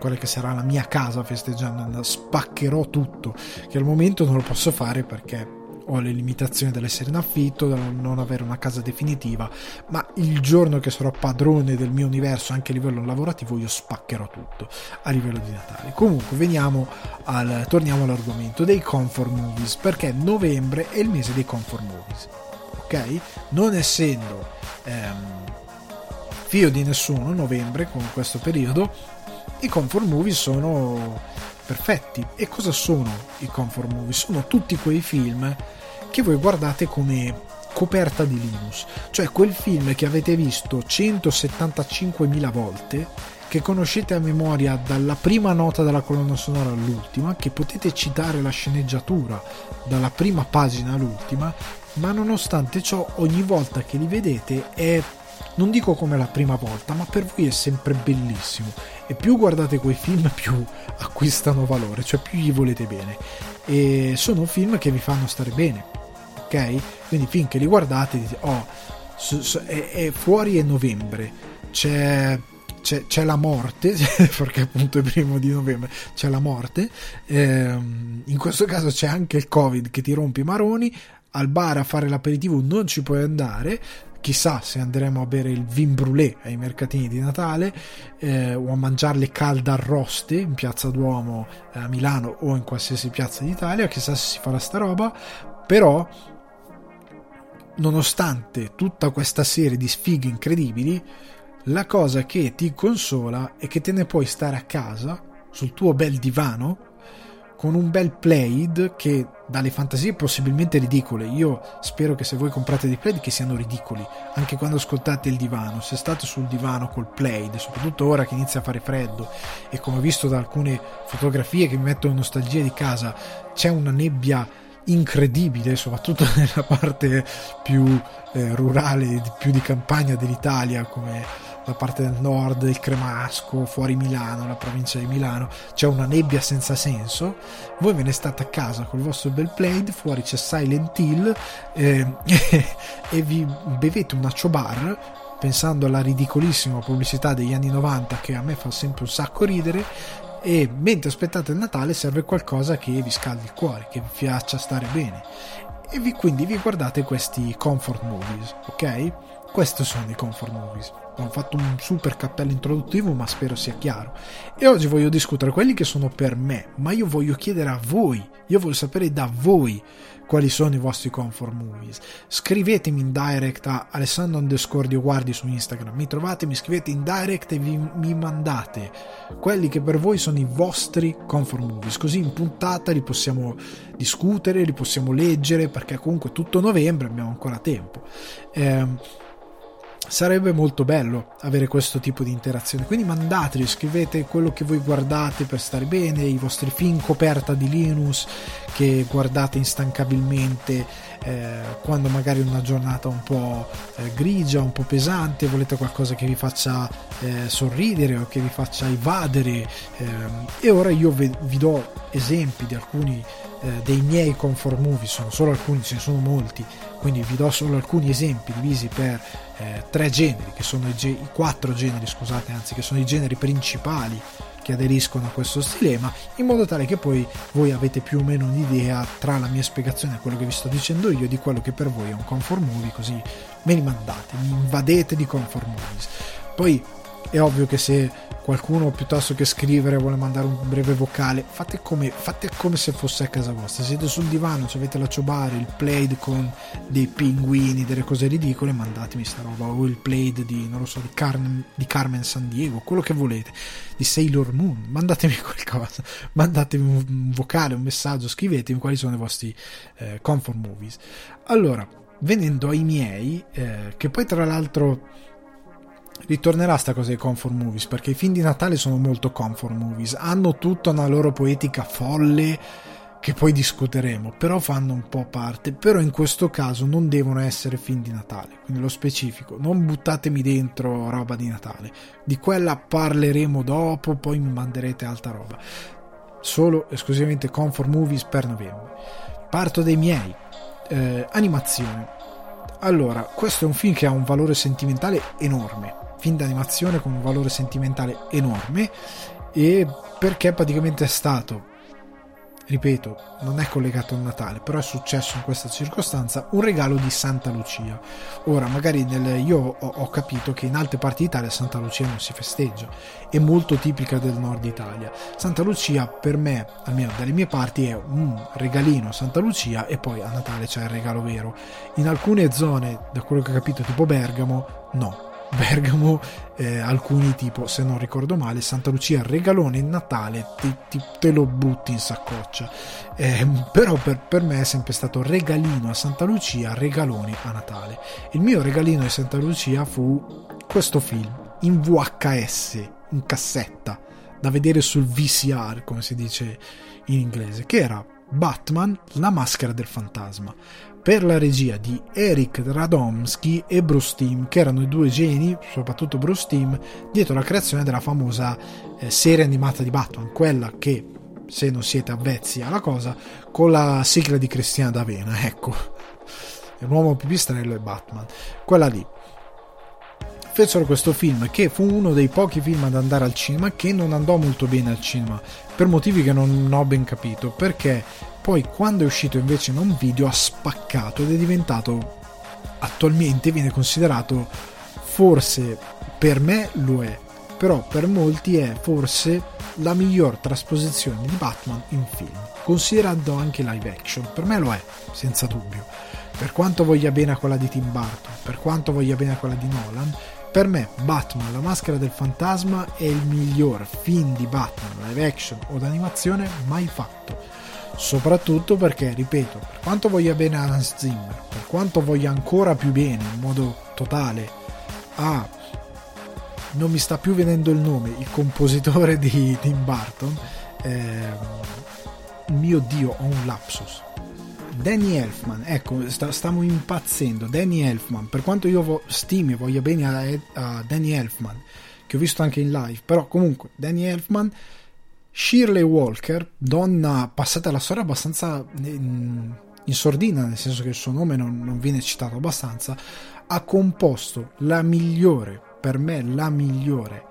quella che sarà la mia casa festeggiando, spaccherò tutto, che al momento non lo posso fare perché ho le limitazioni dell'essere in affitto, da non avere una casa definitiva, ma il giorno che sarò padrone del mio universo anche a livello lavorativo io spaccherò tutto a livello di Natale. Comunque veniamo al, torniamo all'argomento dei comfort movies, perché novembre è il mese dei comfort movies, ok? Non essendo ehm, figlio di nessuno novembre con questo periodo, i comfort movie sono perfetti. E cosa sono i comfort movie? Sono tutti quei film che voi guardate come coperta di Linus, cioè quel film che avete visto 175.000 volte, che conoscete a memoria dalla prima nota della colonna sonora all'ultima, che potete citare la sceneggiatura dalla prima pagina all'ultima, ma nonostante ciò ogni volta che li vedete è non dico come la prima volta, ma per voi è sempre bellissimo. E più guardate quei film, (laughs) più acquistano valore, cioè più gli volete bene. E sono film che vi fanno stare bene, ok? Quindi finché li guardate dite, oh, è, è, fuori è novembre, c'è, c'è, c'è, la morte, (laughs) perché appunto è primo di novembre, c'è la morte, ehm, in questo caso c'è anche il covid che ti rompe i maroni, al bar a fare l'aperitivo non ci puoi andare, chissà se andremo a bere il vin brûlé ai mercatini di Natale eh, o a mangiarle calde arroste in piazza Duomo eh, a Milano o in qualsiasi piazza d'Italia chissà se si farà sta roba. Però nonostante tutta questa serie di sfighe incredibili la cosa che ti consola è che te ne puoi stare a casa sul tuo bel divano con un bel plaid che dalle fantasie possibilmente ridicole. Io spero che se voi comprate dei plaid che siano ridicoli, anche quando ascoltate il divano. Se state sul divano col plaid, soprattutto ora che inizia a fare freddo e come ho visto da alcune fotografie che mi mettono nostalgia di casa, c'è una nebbia incredibile, soprattutto (laughs) nella parte più eh, rurale, più di campagna dell'Italia, come la parte del nord, il Cremasco, fuori Milano, la provincia di Milano, c'è una nebbia senza senso. Voi ve ne state a casa col vostro bel plaid, fuori c'è Silent Hill eh, (laughs) e vi bevete un bar pensando alla ridicolissima pubblicità degli anni 90 che a me fa sempre un sacco ridere e mentre aspettate il Natale serve qualcosa che vi scaldi il cuore, che vi faccia stare bene e vi, quindi vi guardate questi comfort movies, ok? Questi sono i comfort movies. Ho fatto un super cappello introduttivo, ma spero sia chiaro. E oggi voglio discutere quelli che sono per me, ma io voglio chiedere a voi, io voglio sapere da voi quali sono i vostri comfort movies. Scrivetemi in direct a Alessandro underscore Guardi su Instagram, mi trovate, mi scrivete in direct e vi, mi mandate quelli che per voi sono i vostri comfort movies, così in puntata li possiamo discutere, li possiamo leggere, perché comunque tutto novembre abbiamo ancora tempo. Eh, sarebbe molto bello avere questo tipo di interazione. Quindi mandateli scrivete quello che voi guardate per stare bene i vostri film coperta di Linus che guardate instancabilmente eh, quando magari una giornata un po' eh, grigia un po' pesante volete qualcosa che vi faccia eh, sorridere o che vi faccia evadere ehm, e ora io vi, vi do esempi di alcuni eh, dei miei comfort movie sono solo alcuni ce ne sono molti quindi vi do solo alcuni esempi divisi per eh, tre generi, che sono i, ge- i, quattro generi, scusate, anzi, che sono i generi principali che aderiscono a questo stilema, in modo tale che poi voi avete più o meno un'idea tra la mia spiegazione e quello che vi sto dicendo io di quello che per voi è un comfort movie, così me li mandate, mi invadete di comfort movies. Poi è ovvio che se qualcuno piuttosto che scrivere vuole mandare un breve vocale, fate come, fate come se fosse a casa vostra. Siete sul divano, avete la ciobare, il plaid con dei pinguini, delle cose ridicole, mandatemi sta roba. O il plaid di, non lo so, di, Carmen, di Carmen San Diego, quello che volete, di Sailor Moon, mandatemi (laughs) qualcosa, mandatemi un vocale, un messaggio, scrivetemi quali sono i vostri eh, comfort movies. Allora, venendo ai miei, eh, che poi tra l'altro ritornerà sta cosa dei comfort movies perché i film di Natale sono molto comfort movies. Hanno tutta una loro poetica folle che poi discuteremo però fanno un po' parte. Però in questo caso non devono essere film di Natale quindi lo specifico. Non buttatemi dentro roba di Natale. Di quella parleremo dopo poi mi manderete altra roba. Solo esclusivamente comfort movies per novembre. Parto dei miei. Eh, animazione. Allora, questo è un film che ha un valore sentimentale enorme, film d'animazione con un valore sentimentale enorme e perché praticamente è stato ripeto, non è collegato al Natale, però è successo in questa circostanza un regalo di Santa Lucia. Ora, magari nel, io ho, ho, capito che in altre parti d'Italia Santa Lucia non si festeggia, è molto tipica del nord Italia. Santa Lucia per me, almeno dalle mie parti, è un regalino Santa Lucia e poi a Natale c'è il regalo vero. In alcune zone, da quello che ho capito, tipo Bergamo, no, Bergamo, eh, alcuni tipo, se non ricordo male, Santa Lucia regalone in Natale, ti, ti, te lo butti in saccoccia. Eh, però per, per, me è sempre stato regalino a Santa Lucia, regaloni a Natale. Il mio regalino di Santa Lucia fu questo film in VHS, in cassetta, da vedere sul VCR, come si dice in inglese, che era Batman, la maschera del fantasma per la regia di Eric Radomski e Bruce Timm, che erano i due geni, soprattutto Bruce Timm, dietro la creazione della famosa eh, serie animata di Batman, quella che, se non siete avvezzi alla cosa, con la sigla di Cristiana D'Avena, ecco, l'uomo pipistrello e Batman, quella lì. Fecero questo film che fu uno dei pochi film ad andare al cinema che non andò molto bene al cinema per motivi che non ho ben capito perché poi quando è uscito invece in un video ha spaccato ed è diventato attualmente viene considerato forse per me lo è però per molti è forse la miglior trasposizione di Batman in film considerando anche live action. Per me lo è senza dubbio. Per quanto voglia bene a quella di Tim Burton per quanto voglia bene a quella di Nolan per me Batman la maschera del fantasma è il miglior film di Batman live action o d'animazione mai fatto soprattutto perché, ripeto, per quanto voglia bene Hans Zimmer, per quanto voglia ancora più bene in modo totale a non mi sta più venendo il nome, il compositore di Tim Burton, eh, mio dio, ho un lapsus. Danny Elfman, ecco, sta, stiamo impazzendo. Danny Elfman, per quanto io vo- stimi e voglia bene a, a Danny Elfman, che ho visto anche in live, però comunque Danny Elfman Shirley Walker, donna passata alla storia abbastanza in, in sordina, nel senso che il suo nome non, non viene citato abbastanza, ha composto la migliore, per me la migliore,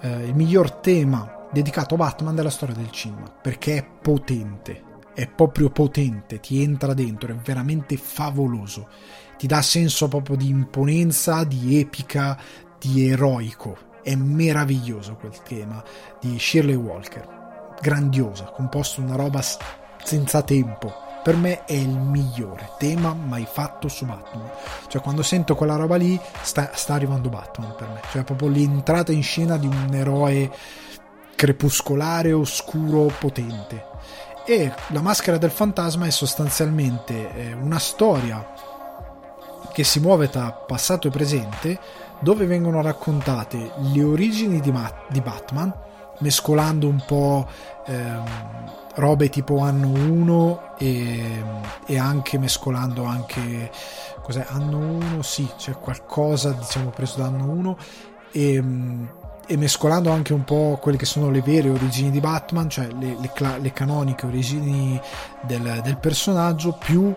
eh, il miglior tema dedicato a Batman della storia del cinema, perché è potente, è proprio potente, ti entra dentro, è veramente favoloso, ti dà senso proprio di imponenza, di epica, di eroico è meraviglioso quel tema di Shirley Walker, grandiosa, composto una roba senza tempo. Per me è il migliore tema mai fatto su Batman. Cioè, quando sento quella roba lì, sta, sta arrivando Batman per me. Cioè, proprio l'entrata in scena di un eroe crepuscolare, oscuro, potente. E la maschera del fantasma è sostanzialmente eh, una storia che si muove tra passato e presente dove vengono raccontate le origini di, Ma- di Batman, mescolando un po' ehm, robe tipo anno 1 e, e, anche mescolando anche cos'è? Anno 1 sì c'è qualcosa diciamo preso da anno 1 e, e, mescolando anche un po' quelle che sono le vere origini di Batman cioè le, le, le canoniche origini del, del personaggio più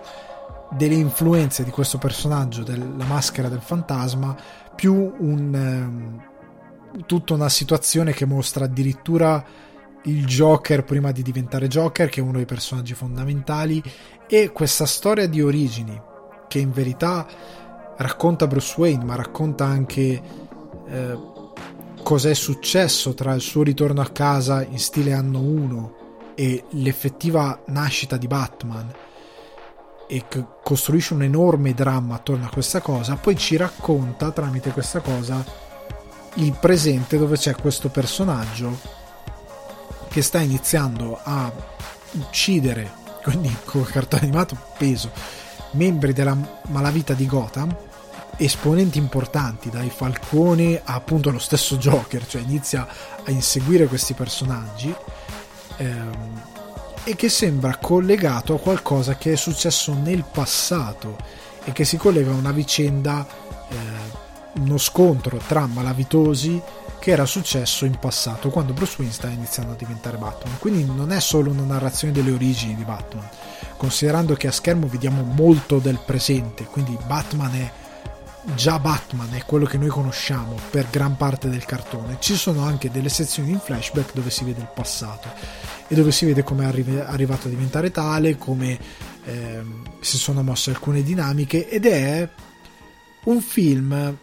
delle influenze di questo personaggio della maschera del fantasma più un, eh, tutta una situazione che mostra addirittura il Joker prima di diventare Joker, che è uno dei personaggi fondamentali, e questa storia di origini, che in verità racconta Bruce Wayne, ma racconta anche eh, cos'è successo tra il suo ritorno a casa in stile anno 1 e l'effettiva nascita di Batman e costruisce un enorme dramma attorno a questa cosa, poi ci racconta tramite questa cosa il presente dove c'è questo personaggio che sta iniziando a uccidere, quindi (laughs) con il cartone animato peso, membri della malavita di Gotham, esponenti importanti, dai Falcone a appunto lo stesso Joker, cioè inizia a inseguire questi personaggi. Ehm, e che sembra collegato a qualcosa che è successo nel passato e che si collega a una vicenda, eh, uno scontro tra malavitosi che era successo in passato quando Bruce Wayne sta iniziando a diventare Batman. Quindi non è solo una narrazione delle origini di Batman, considerando che a schermo vediamo molto del presente, quindi Batman è già Batman, è quello che noi conosciamo per gran parte del cartone. Ci sono anche delle sezioni in flashback dove si vede il passato e dove si vede come è arrivato a diventare tale, come eh, si sono mosse alcune dinamiche ed è un film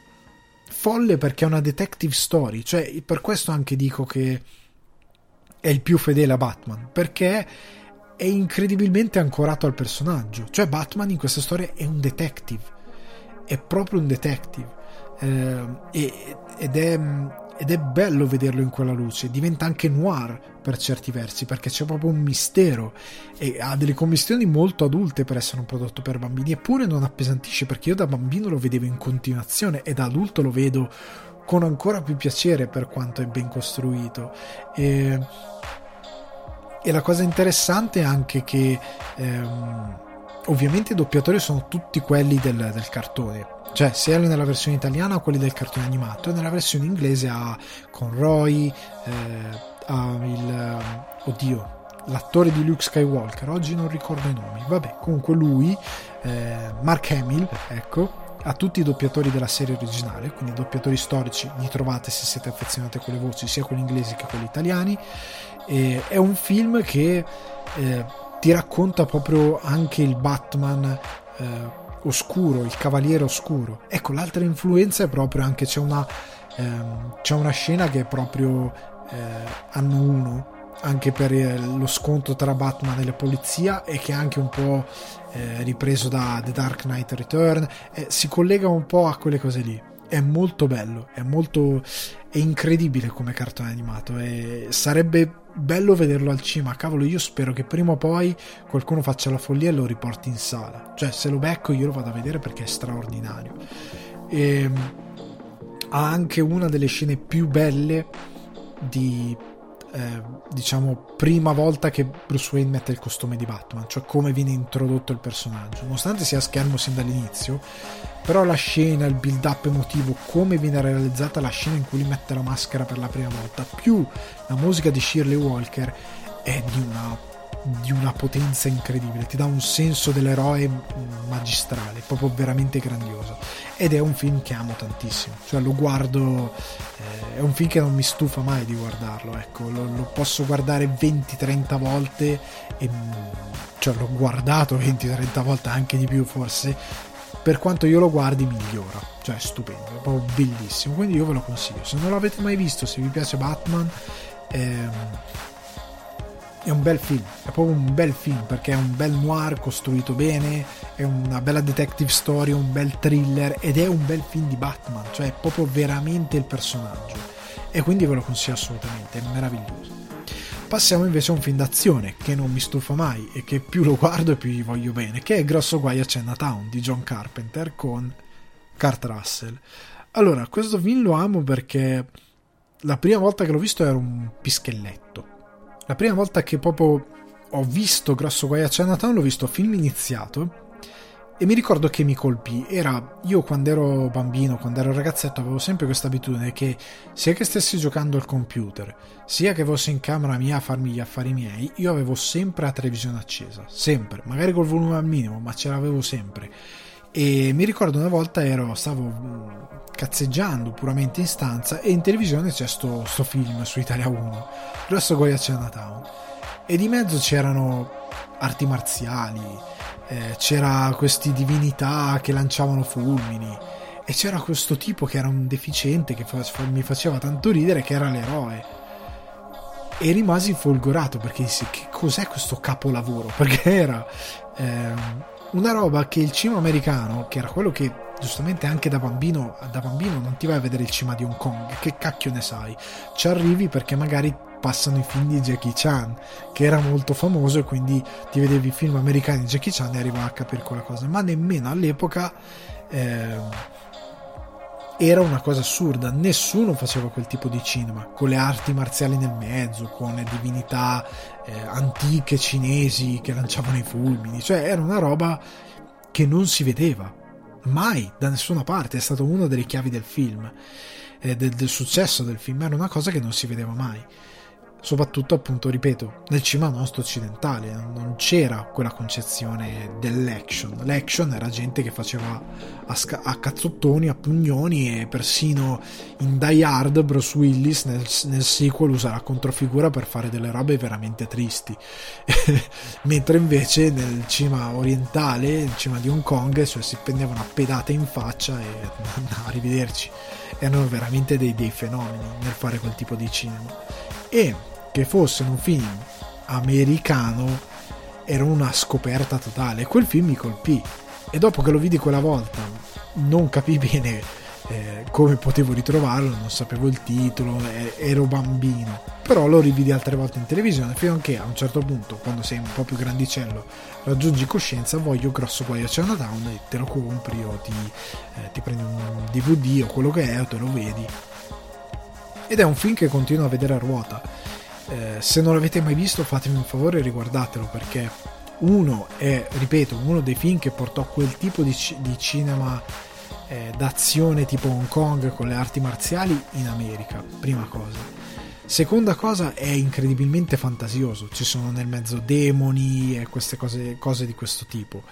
folle perché è una detective story, cioè per questo anche dico che è il più fedele a Batman, perché è incredibilmente ancorato al personaggio, cioè Batman in questa storia è un detective, è proprio un detective eh, ed è ed è bello vederlo in quella luce, diventa anche noir per certi versi perché c'è proprio un mistero e ha delle commissioni molto adulte per essere un prodotto per bambini eppure non appesantisce perché io da bambino lo vedevo in continuazione e da adulto lo vedo con ancora più piacere per quanto è ben costruito. E, e la cosa interessante è anche che ehm, ovviamente i doppiatori sono tutti quelli del, del cartone. Cioè sia nella versione italiana quelli del cartone animato. E nella versione inglese ha Conroy eh, ha il eh, oddio l'attore di Luke Skywalker. Oggi non ricordo i nomi. Vabbè comunque lui eh, Mark Hamill ecco a tutti i doppiatori della serie originale, quindi doppiatori storici, li trovate se siete affezionati a quelle voci, sia quelli inglesi che quelli italiani. E è un film che eh, ti racconta proprio anche il Batman eh, oscuro, il cavaliere oscuro. Ecco, l'altra influenza è proprio anche c'è una, ehm, c'è una scena che è proprio eh, anno 1 anche per eh, lo scontro tra Batman e la polizia e che è anche un po' eh, ripreso da The Dark Knight Return eh, si collega un po' a quelle cose lì è molto bello è molto è incredibile come cartone animato e sarebbe bello vederlo al cinema. Cavolo, io spero che prima o poi qualcuno faccia la follia e lo riporti in sala. Cioè, se lo becco, io lo vado a vedere perché è straordinario. E, ehm, ha anche una delle scene più belle di eh, diciamo prima volta che Bruce Wayne mette il costume di Batman, cioè come viene introdotto il personaggio. Nonostante sia schermo sin dall'inizio, però la scena, il build up emotivo, come viene realizzata la scena in cui lui mette la maschera per la prima volta, più la musica di Shirley Walker è di una di una potenza incredibile, ti dà un senso dell'eroe magistrale, proprio veramente grandioso. Ed è un film che amo tantissimo, cioè lo guardo, eh, è un film che non mi stufa mai di guardarlo, ecco, lo, lo posso guardare 20-30 volte, e, cioè l'ho guardato 20-30 volte, anche di più forse, per quanto io lo guardi migliora, cioè stupendo, è proprio bellissimo, quindi io ve lo consiglio. Se non l'avete mai visto, se vi piace Batman, ehm, è un bel film, è proprio un bel film perché è un bel noir costruito bene, è una bella detective story, un bel thriller ed è un bel film di Batman, cioè è proprio veramente il personaggio. E quindi ve lo consiglio assolutamente, è meraviglioso. Passiamo invece a un film d'azione che non mi stufa mai e che più lo guardo e più gli voglio bene, che è Grosso Guai a Chinatown di John Carpenter con Kurt Russell. Allora, questo film lo amo perché la prima volta che l'ho visto era un pischelletto la prima volta che proprio ho visto Grosso Guai a Chinatown l'ho visto film iniziato e mi ricordo che mi colpì. Era io quando ero bambino, quando ero ragazzetto, avevo sempre questa abitudine che sia che stessi giocando al computer, sia che fossi in camera mia a farmi gli affari miei, io avevo sempre la televisione accesa, sempre, magari col volume al minimo, ma ce l'avevo sempre. E mi ricordo una volta ero, stavo mm, cazzeggiando puramente in stanza e in televisione c'è sto, sto film su Italia 1, Grosso Goya Chinatown. E di mezzo c'erano arti marziali, eh, c'era queste divinità che lanciavano fulmini e c'era questo tipo che era un deficiente che fa, mi faceva tanto ridere che era l'eroe e rimasi folgorato perché dissi che cos'è questo capolavoro (laughs) perché era ehm, una roba che il cinema americano, che era quello che giustamente anche da bambino, da bambino non ti vai a vedere il cinema di Hong Kong, che cacchio ne sai? Ci arrivi perché magari passano i film di Jackie Chan, che era molto famoso e quindi ti vedevi i film americani di Jackie Chan e arrivavi a capire quella cosa, ma nemmeno all'epoca eh, era una cosa assurda, nessuno faceva quel tipo di cinema, con le arti marziali nel mezzo, con le divinità eh, antiche cinesi che lanciavano i fulmini, cioè era una roba che non si vedeva mai da nessuna parte, è stata una delle chiavi del film. eh, del, del successo del film, era una cosa che non si vedeva mai soprattutto appunto ripeto nel cinema nostro occidentale non c'era quella concezione dell'action. L'action era gente che faceva a, sca- a cazzottoni a pugnoni e persino in Die Hard Bruce Willis nel, nel sequel usa la controfigura per fare delle robe veramente tristi. (laughs) Mentre invece nel cinema orientale il cinema di Hong Kong cioè, si prendevano a pedate in faccia e arrivederci erano veramente dei, dei fenomeni nel fare quel tipo di cinema. E che fosse un film americano era una scoperta totale. Quel film mi colpì e dopo che lo vidi quella volta non capii bene eh, come potevo ritrovarlo, non sapevo il titolo, eh, ero bambino. Però lo rividi altre volte in televisione fino a che a un certo punto, quando sei un po' più grandicello, raggiungi coscienza, voglio grosso guaio Chinatown e te lo compri o ti, eh, ti prendi un DVD o quello che è o te lo vedi ed è un film che continuo a vedere a ruota. Eh, se non l'avete mai visto fatemi un favore e riguardatelo perché uno è, ripeto, uno dei film che portò quel tipo di, di cinema eh, d'azione tipo Hong Kong con le arti marziali in America, prima cosa. Seconda cosa è incredibilmente fantasioso, ci sono nel mezzo demoni e queste cose, cose di questo tipo.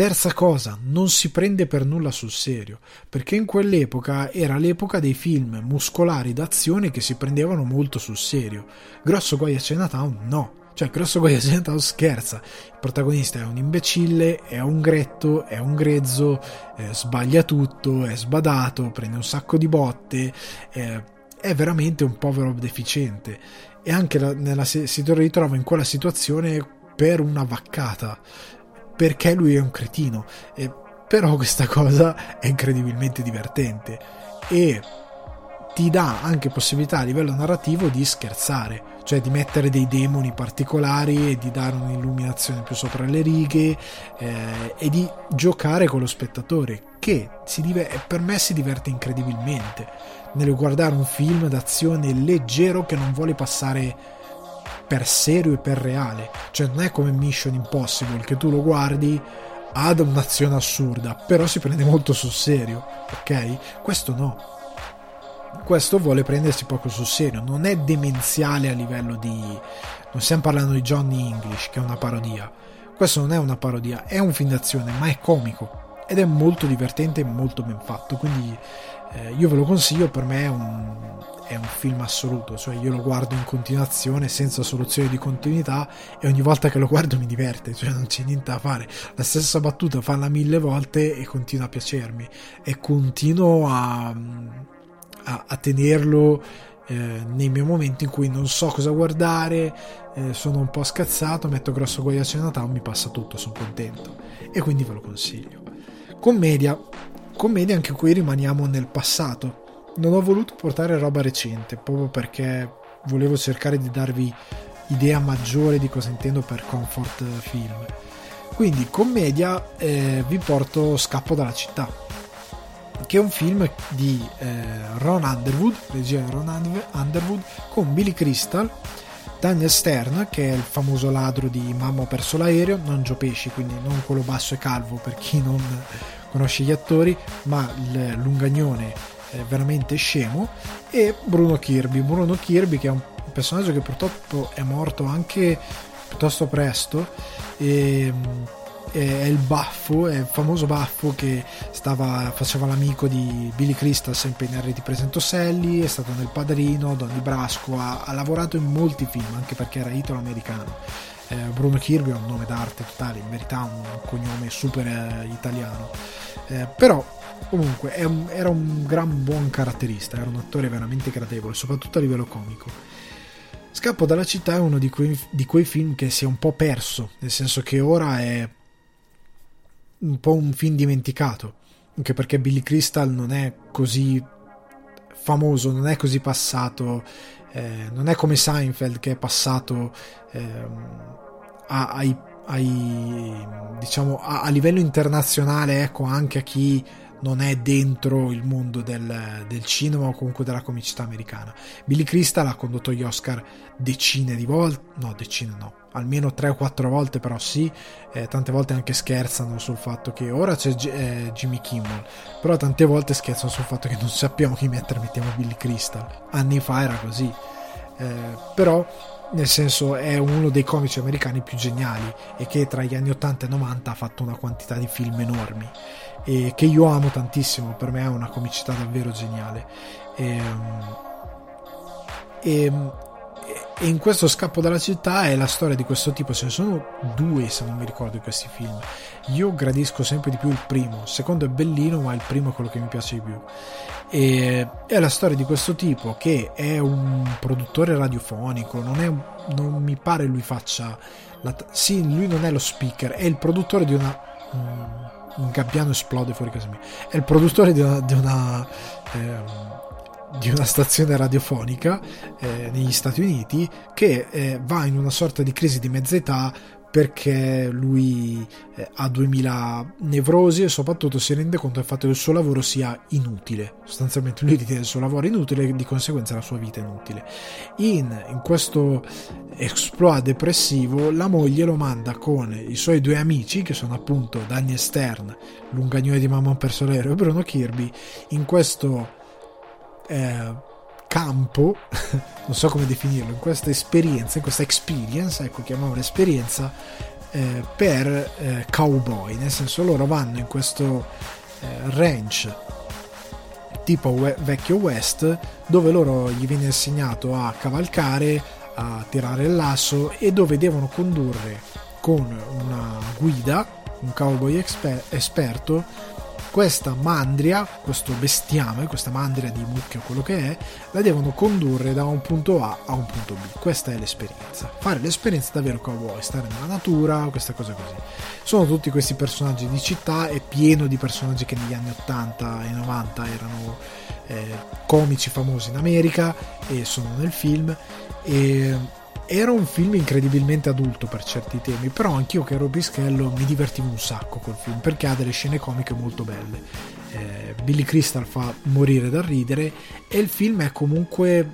Terza cosa, non si prende per nulla sul serio, perché in quell'epoca era l'epoca dei film muscolari d'azione che si prendevano molto sul serio. Grosso guai a Chinatown no. Cioè, Grosso guai a Chinatown scherza. Il protagonista è un imbecille, è un gretto, è un grezzo, eh, sbaglia tutto, è sbadato, prende un sacco di botte, eh, è veramente un povero deficiente. E anche la, nella, si ritrova in quella situazione per una vaccata perché lui è un cretino. Eh, però questa cosa è incredibilmente divertente e ti dà anche possibilità a livello narrativo di scherzare, cioè di mettere dei demoni particolari e di dare un'illuminazione più sopra le righe eh, e di giocare con lo spettatore che diver- per me si diverte incredibilmente nel guardare un film d'azione leggero che non vuole passare per serio e per reale. Cioè non è come Mission Impossible che tu lo guardi ha un'azione assurda, però si prende molto sul serio, ok? Questo no. Questo vuole prendersi poco sul serio, non è demenziale a livello di... Non stiamo parlando di Johnny English, che è una parodia. Questo non è una parodia, è un film d'azione, ma è comico ed è molto divertente e molto ben fatto, quindi eh, io ve lo consiglio, per me è un, è un film assoluto, cioè io lo guardo in continuazione senza soluzione di continuità e ogni volta che lo guardo mi diverte, cioè non c'è niente da fare. La stessa battuta farla mille volte e continua a piacermi e continuo a, a, a tenerlo eh, nei miei momenti in cui non so cosa guardare, eh, sono un po' scazzato, metto grosso guaio a Chinatown, mi passa tutto, sono contento e quindi ve lo consiglio. Commedia commedia anche qui rimaniamo nel passato. Non ho voluto portare roba recente, proprio perché volevo cercare di darvi idea maggiore di cosa intendo per comfort film. Quindi commedia eh, vi porto Scappo dalla città, che è un film di eh, Ron Underwood, regia Ron Underwood, con Billy Crystal, Daniel Stern, che è il famoso ladro di Mamma ho perso l'aereo, non Gio Pesci, quindi non quello basso e calvo per chi non conosce gli attori, ma il lungagnone veramente scemo, e Bruno Kirby. Bruno Kirby che è un personaggio che purtroppo è morto anche piuttosto presto e è il baffo, è il famoso baffo che stava, faceva l'amico di Billy Crystal sempre in Harry ti presento Sally, è stato nel Padrino, Donny Brasco, ha, ha lavorato in molti film anche perché era italo-americano. Eh, Bruno Kirby è un nome d'arte totale, in verità un cognome super eh, italiano. Eh, però comunque un, era un gran buon caratterista, era un attore veramente gradevole, soprattutto a livello comico. Scappo dalla città è uno di quei, di quei film che si è un po' perso, nel senso che ora è un po' un film dimenticato, anche perché Billy Crystal non è così famoso, non è così passato, eh, non è come Seinfeld che è passato eh, ai ai, diciamo, a, a, livello internazionale, ecco, anche a chi non è dentro il mondo del, del, cinema o comunque della comicità americana. Billy Crystal ha condotto gli Oscar decine di volte, no, decine no, almeno 3 o 4 volte però sì, eh, tante volte anche scherzano sul fatto che ora c'è G- eh, Jimmy Kimmel, però tante volte scherzano sul fatto che non sappiamo chi mettere, mettiamo Billy Crystal. Anni fa era così. Eh, però nel senso è uno dei comici americani più geniali e che tra gli anni 80 e 90 ha fatto una quantità di film enormi e che io amo tantissimo, per me è una comicità davvero geniale. E, e, e in questo scappo dalla città è la storia di questo tipo, ce ne sono due se non mi ricordo di questi film. Io gradisco sempre di più il primo, il secondo è bellino, ma il primo è quello che mi piace di più. E è la storia di questo tipo che è un produttore radiofonico, non, è, non mi pare lui faccia... La, sì, lui non è lo speaker, è il produttore di una... Um, un gabbiano esplode fuori casa mia. È il produttore di una, di una, eh, di una stazione radiofonica eh, negli Stati Uniti che eh, va in una sorta di crisi di mezza età perché lui eh, ha 2000 nevrosi e soprattutto si rende conto del fatto che il suo lavoro sia inutile. Sostanzialmente lui ritiene il suo lavoro inutile e di conseguenza la sua vita inutile. In, in questo exploit depressivo la moglie lo manda con i suoi due amici che sono appunto Daniel Stern, l'ungagnone di Mamma Persolero e Bruno Kirby in questo eh, campo, (laughs) non so come definirlo, in questa esperienza, in questa experience, ecco chiamiamola esperienza, eh, per eh, cowboy, nel senso loro vanno in questo eh, ranch tipo we- vecchio West dove loro gli viene insegnato a cavalcare, a tirare il lasso e dove devono condurre con una guida, un cowboy exper- esperto, questa mandria, questo bestiame, questa mandria di mucchio, quello che è, la devono condurre da un punto A a un punto B. Questa è l'esperienza. Fare l'esperienza davvero cowboy, stare nella natura, queste cose così. Sono tutti questi personaggi di città, è pieno di personaggi che negli anni 80 e 90 erano eh, comici famosi in America e sono nel film. E era un film incredibilmente adulto per certi temi, però anch'io che ero pischello mi divertivo un sacco col film perché ha delle scene comiche molto belle. Eh, Billy Crystal fa morire da ridere e il film è comunque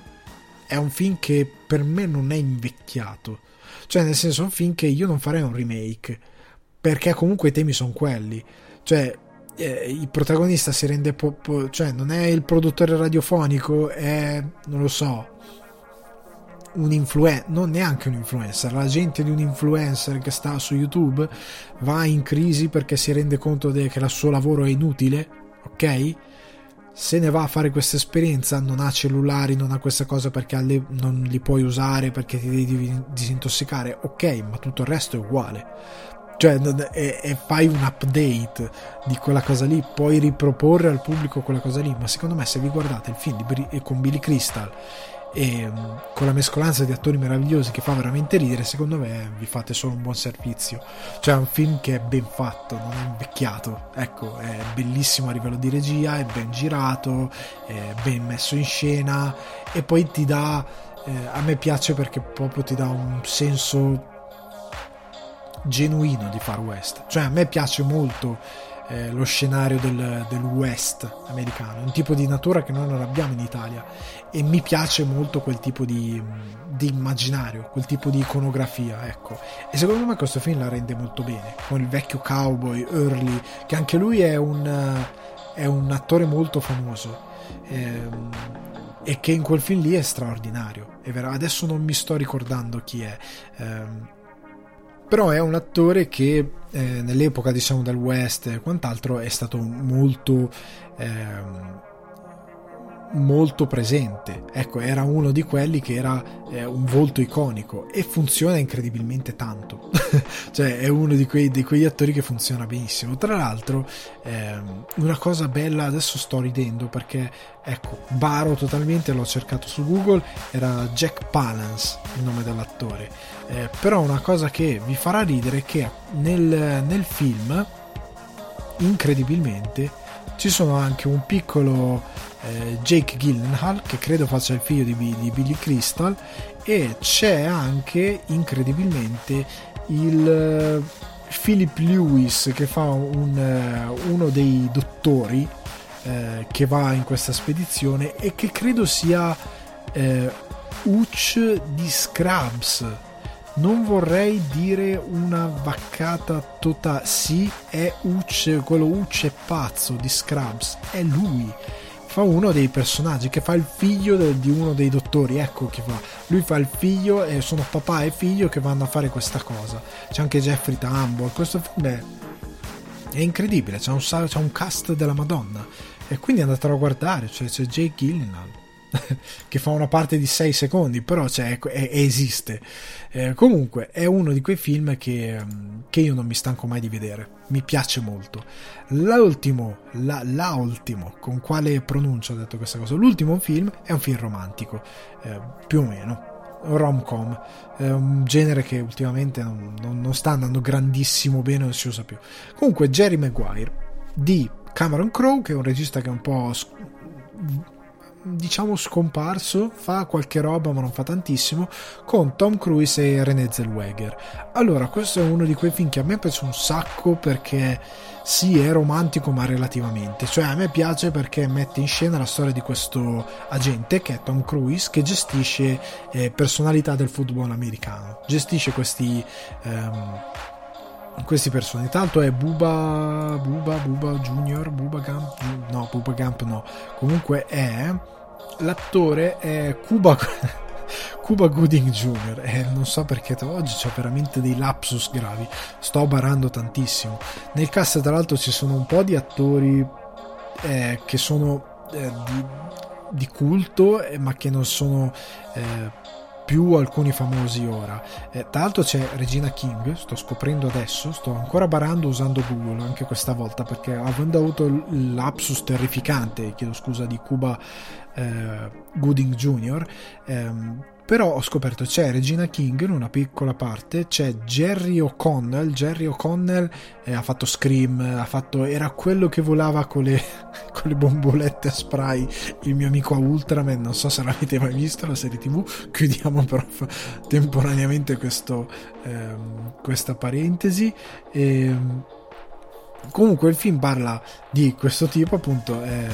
è un film che per me non è invecchiato. Cioè, nel senso, è un film che io non farei un remake perché comunque i temi sono quelli. Cioè, eh, il protagonista si rende po- po- cioè non è il produttore radiofonico, è non lo so, un influencer, non neanche un influencer, la gente di un influencer che sta su YouTube va in crisi perché si rende conto de- che il suo lavoro è inutile, ok? Se ne va a fare questa esperienza, non ha cellulari, non ha questa cosa perché le- non li puoi usare perché ti devi disintossicare, ok, ma tutto il resto è uguale. Cioè, e, e fai un update di quella cosa lì, puoi riproporre al pubblico quella cosa lì, ma secondo me se vi guardate il film di, con Billy Crystal e mm, con la mescolanza di attori meravigliosi che fa veramente ridere, secondo me vi fate solo un buon servizio. Cioè è un film che è ben fatto, non è invecchiato, ecco, è bellissimo a livello di regia, è ben girato, è ben messo in scena e poi ti dà, eh, a me piace perché proprio ti dà un senso genuino di Far West. Cioè a me piace molto eh, lo scenario del, del, West americano, un tipo di natura che noi non abbiamo in Italia e mi piace molto quel tipo di, di immaginario, quel tipo di iconografia, ecco. E secondo me questo film la rende molto bene, con il vecchio cowboy Early, che anche lui è un, è un attore molto famoso. Ehm, e che in quel film lì è straordinario. È vero, adesso non mi sto ricordando chi è. Ehm, però è un attore che eh, nell'epoca diciamo del West e quant'altro è stato molto eh, molto presente. Ecco era uno di quelli che era eh, un volto iconico e funziona incredibilmente tanto. (laughs) Cioè è uno di, quei, di quegli attori che funziona benissimo. Tra l'altro ehm, una cosa bella adesso sto ridendo perché ecco baro totalmente l'ho cercato su Google era Jack Palance il nome dell'attore. Eh, però una cosa che vi farà ridere è che nel, nel film, incredibilmente, ci sono anche un piccolo eh, Jake Gyllenhaal che credo faccia il figlio di, di, Billy Crystal e c'è anche incredibilmente il eh, Philip Lewis che fa un, uh, uno dei dottori eh, che va in questa spedizione e che credo sia eh, Uch di Scrubs. Non vorrei dire una vaccata totale sì è Uch quello Uch pazzo di Scrubs è lui fa uno dei personaggi che fa il figlio de, di uno dei dottori ecco chi fa. Lui fa il figlio e sono papà e figlio che vanno a fare questa cosa. C'è anche Jeffrey Tambor questo film è, è incredibile c'è un, c'è un cast della madonna. E quindi andatelo a guardare cioè, c'è Jake Gyllenhaal (laughs) che fa una parte di 6 secondi, però cioè, è, esiste. Eh, comunque è uno di quei film che, che, io non mi stanco mai di vedere, mi piace molto. L'ultimo, la, l'ultimo, con quale pronuncia ho detto questa cosa? L'ultimo film è un film romantico, eh, più o meno. Rom-com, è un genere che ultimamente non, non, non sta andando grandissimo bene, non si usa più. Comunque, Jerry Maguire di Cameron Crowe, che è un regista che è un po' diciamo scomparso, fa qualche roba ma non fa tantissimo, con Tom Cruise e René Zellweger. Allora, questo è uno di quei film che a me piace un sacco perché sì, è romantico ma relativamente, cioè a me piace perché mette in scena la storia di questo agente che è Tom Cruise che gestisce eh, personalità del football americano, gestisce questi... Um, questi personaggi. Tanto è Buba, Buba, Buba Junior, Buba Gump, no, Buba Gump no. Comunque è l'attore è Cuba (laughs) Cuba Gooding Jr. e non so perché oggi ho veramente dei lapsus gravi sto barando tantissimo nel cast tra l'altro ci sono un po' di attori eh, che sono eh, di, di, culto eh, ma che non sono eh, più alcuni famosi ora. Eh, tra l'altro c'è Regina King, sto scoprendo adesso, sto ancora barando usando Google anche questa volta perché avendo avuto lapsus terrificante, chiedo scusa, di Cuba eh, Gooding Jr., ehm, però ho scoperto c'è Regina King in una piccola parte c'è Jerry O'Connell. Jerry O'Connell eh, ha fatto Scream ha fatto, era quello che volava con le, (laughs) con le bombolette a spray. Il mio amico Ultraman non so se l'avete mai visto la serie tv chiudiamo però temporaneamente questo, ehm, questa parentesi. E, ehm, comunque il film parla di questo tipo appunto eh,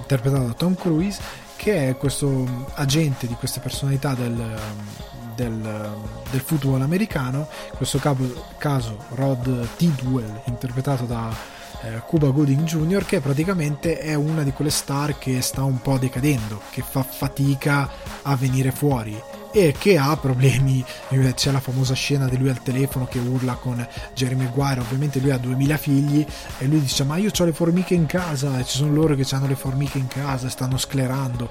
interpretato da Tom Cruise che è questo agente di queste personalità del, del, del football americano, in questo caso Rod Tidwell, interpretato da eh, Cuba Gooding Jr., che praticamente è una di quelle star che sta un po' decadendo, che fa fatica a venire fuori e che ha problemi. C'è la famosa scena di lui al telefono che urla con Jerry Maguire. Ovviamente lui ha 2000 figli e lui dice: Ma io ho le formiche in casa. E ci sono loro che hanno le formiche in casa, stanno sclerando.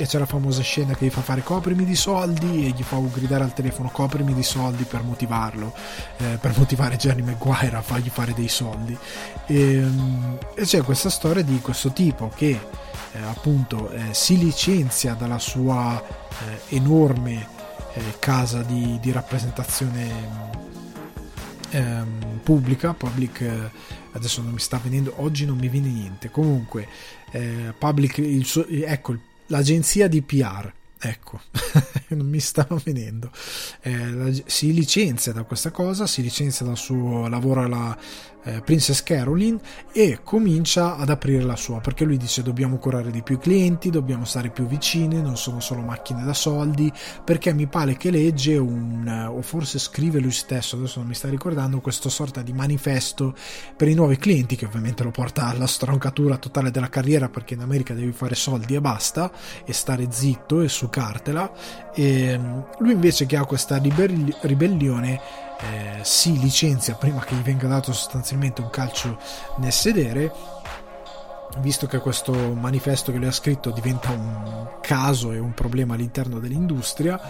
E c'è la famosa scena che gli fa fare coprimi di soldi e gli fa gridare al telefono coprimi di soldi per motivarlo, eh, per motivare Jerry Maguire a fargli fare dei soldi. E, ehm, e c'è questa storia di questo tipo che eh, appunto eh, si licenzia dalla sua eh, enorme eh, casa di, di rappresentazione ehm, pubblica, public, eh, adesso non mi sta venendo, oggi non mi viene niente, comunque eh, public, il suo, ecco, l'agenzia di PR Ecco, (laughs) non mi stava venendo. Eh, si licenzia da questa cosa, si licenzia dal suo lavoro alla eh, Princess Caroline e comincia ad aprire la sua perché lui dice dobbiamo curare di più i clienti, dobbiamo stare più vicini, non sono solo macchine da soldi, perché mi pare che legge un, o forse scrive lui stesso, adesso non mi sta ricordando, questo sorta di manifesto per i nuovi clienti che ovviamente lo porta alla stroncatura totale della carriera perché in America devi fare soldi e basta e stare zitto e su giocartela. E mm, lui invece che ha questa ribelli- ribellione eh, si licenzia prima che gli venga dato sostanzialmente un calcio nel sedere visto che questo manifesto che lui ha scritto diventa un caso e un problema all'interno dell'industria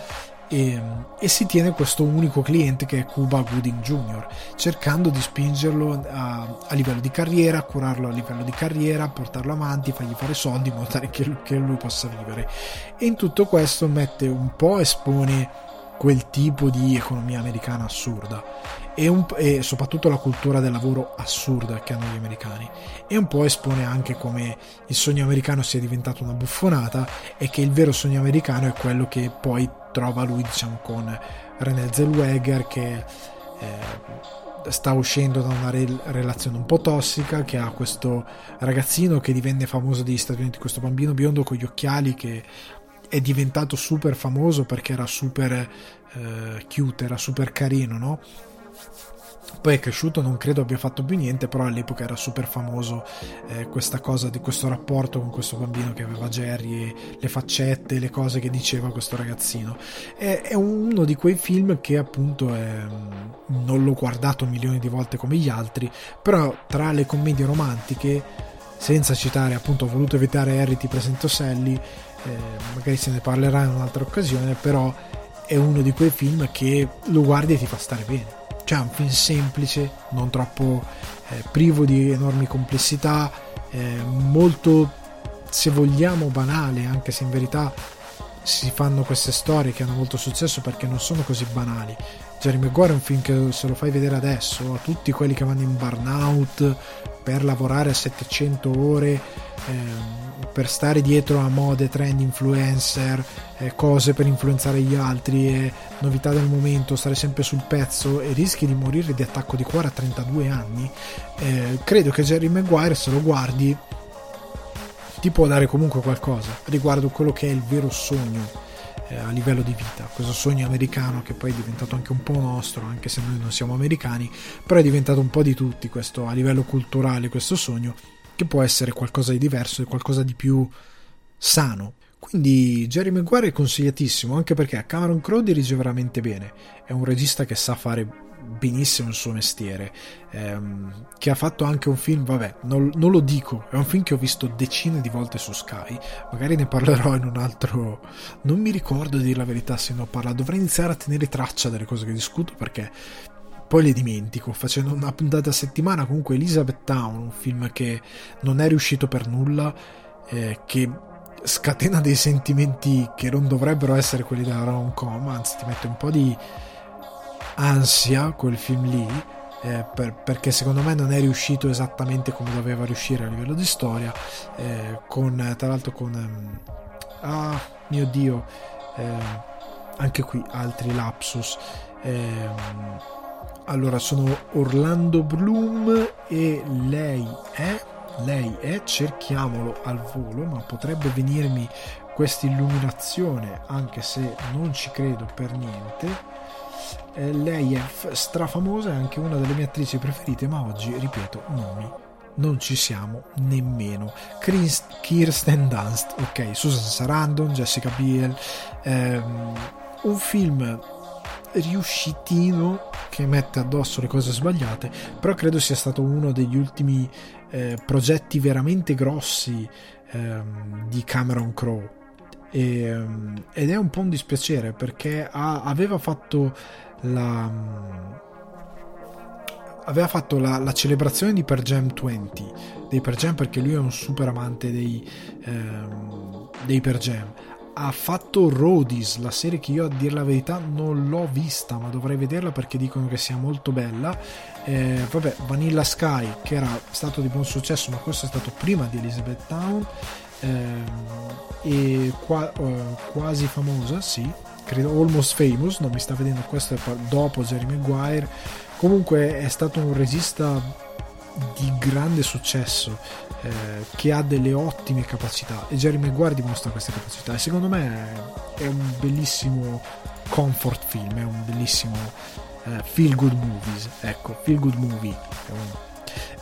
e, e, si tiene questo unico cliente che è Cuba Gooding Jr., cercando di spingerlo a, a, livello di carriera, curarlo a livello di carriera, portarlo avanti, fargli fare soldi in modo tale che, che lui possa vivere. E in tutto questo mette un po' espone quel tipo di economia americana assurda. E, un, e, soprattutto la cultura del lavoro assurda che hanno gli americani. E un po' espone anche come il sogno americano sia diventato una buffonata e che il vero sogno americano è quello che poi trova lui diciamo con René Zellweger che eh, sta uscendo da una re- relazione un po' tossica che ha questo ragazzino che divenne famoso negli Stati Uniti, questo bambino biondo con gli occhiali che è diventato super famoso perché era super eh, cute, era super carino, no? poi è cresciuto non credo abbia fatto più niente però all'epoca era super famoso eh, questa cosa di questo rapporto con questo bambino che aveva Jerry le faccette le cose che diceva questo ragazzino è, è uno di quei film che appunto è, non l'ho guardato milioni di volte come gli altri però tra le commedie romantiche senza citare appunto ho voluto evitare Harry ti presento Sally eh, magari se ne parlerà in un'altra occasione però è uno di quei film che lo guardi e ti fa stare bene cioè un film semplice, non troppo eh, privo di enormi complessità, eh, molto se vogliamo banale, anche se in verità si fanno queste storie che hanno molto successo perché non sono così banali. Jerry Maguire è un film che se lo fai vedere adesso a tutti quelli che vanno in burnout per lavorare a 700 ore eh, per stare dietro a mode, trend, influencer, eh, cose per influenzare gli altri, eh, novità del momento, stare sempre sul pezzo e rischi di morire di attacco di cuore a 32 anni, eh, credo che Jerry Maguire se lo guardi ti può dare comunque qualcosa riguardo quello che è il vero sogno eh, a livello di vita, questo sogno americano che poi è diventato anche un po' nostro, anche se noi non siamo americani, però è diventato un po' di tutti questo a livello culturale questo sogno che può essere qualcosa di diverso e qualcosa di più sano. Quindi Jerry Maguire è consigliatissimo anche perché Cameron Crowe dirige veramente bene, è un regista che sa fare benissimo il suo mestiere, ehm, che ha fatto anche un film, vabbè, non, non, lo dico, è un film che ho visto decine di volte su Sky, magari ne parlerò in un altro, non mi ricordo di dire la verità se ne ho parlato, dovrei iniziare a tenere traccia delle cose che discuto perché poi le dimentico facendo una puntata a settimana comunque Elizabeth Town un film che non è riuscito per nulla eh, che scatena dei sentimenti che non dovrebbero essere quelli della rom-com anzi ti mette un po' di ansia quel film lì eh, per, perché secondo me non è riuscito esattamente come doveva riuscire a livello di storia eh, con tra l'altro con um, ah mio dio eh, anche qui altri lapsus ehm, allora, sono Orlando Bloom e lei è, lei è, cerchiamolo al volo, ma potrebbe venirmi questa illuminazione, anche se non ci credo per niente. Eh, lei è strafamosa, è anche una delle mie attrici preferite, ma oggi, ripeto, nomi non ci siamo nemmeno. Kirsten Dunst, ok, Susan Sarandon, Jessica Biel, ehm, un film riuscitino che mette addosso le cose sbagliate, però credo sia stato uno degli ultimi eh, progetti veramente grossi ehm, di Cameron Crowe. E, ehm, ed è un po' un dispiacere perché ha, aveva fatto la aveva fatto la, la, celebrazione di Per Jam 20 dei Per Jam perché lui è un super amante dei, ehm, dei Per Jam ha fatto Rodis, la serie che io a dire la verità non l'ho vista, ma dovrei vederla perché dicono che sia molto bella. Eh, vabbè, Vanilla Sky, che era stato di buon successo, ma questo è stato prima di Elizabeth Town. Eh, e qua, uh, quasi famosa, sì, credo Almost Famous, non mi sta vedendo questo è dopo Jerry Maguire. Comunque è stato un regista di grande successo eh, che ha delle ottime capacità. E Jerry Maguire dimostra queste capacità. E secondo me è, un bellissimo comfort film è un bellissimo eh, feel good movies ecco feel good movie.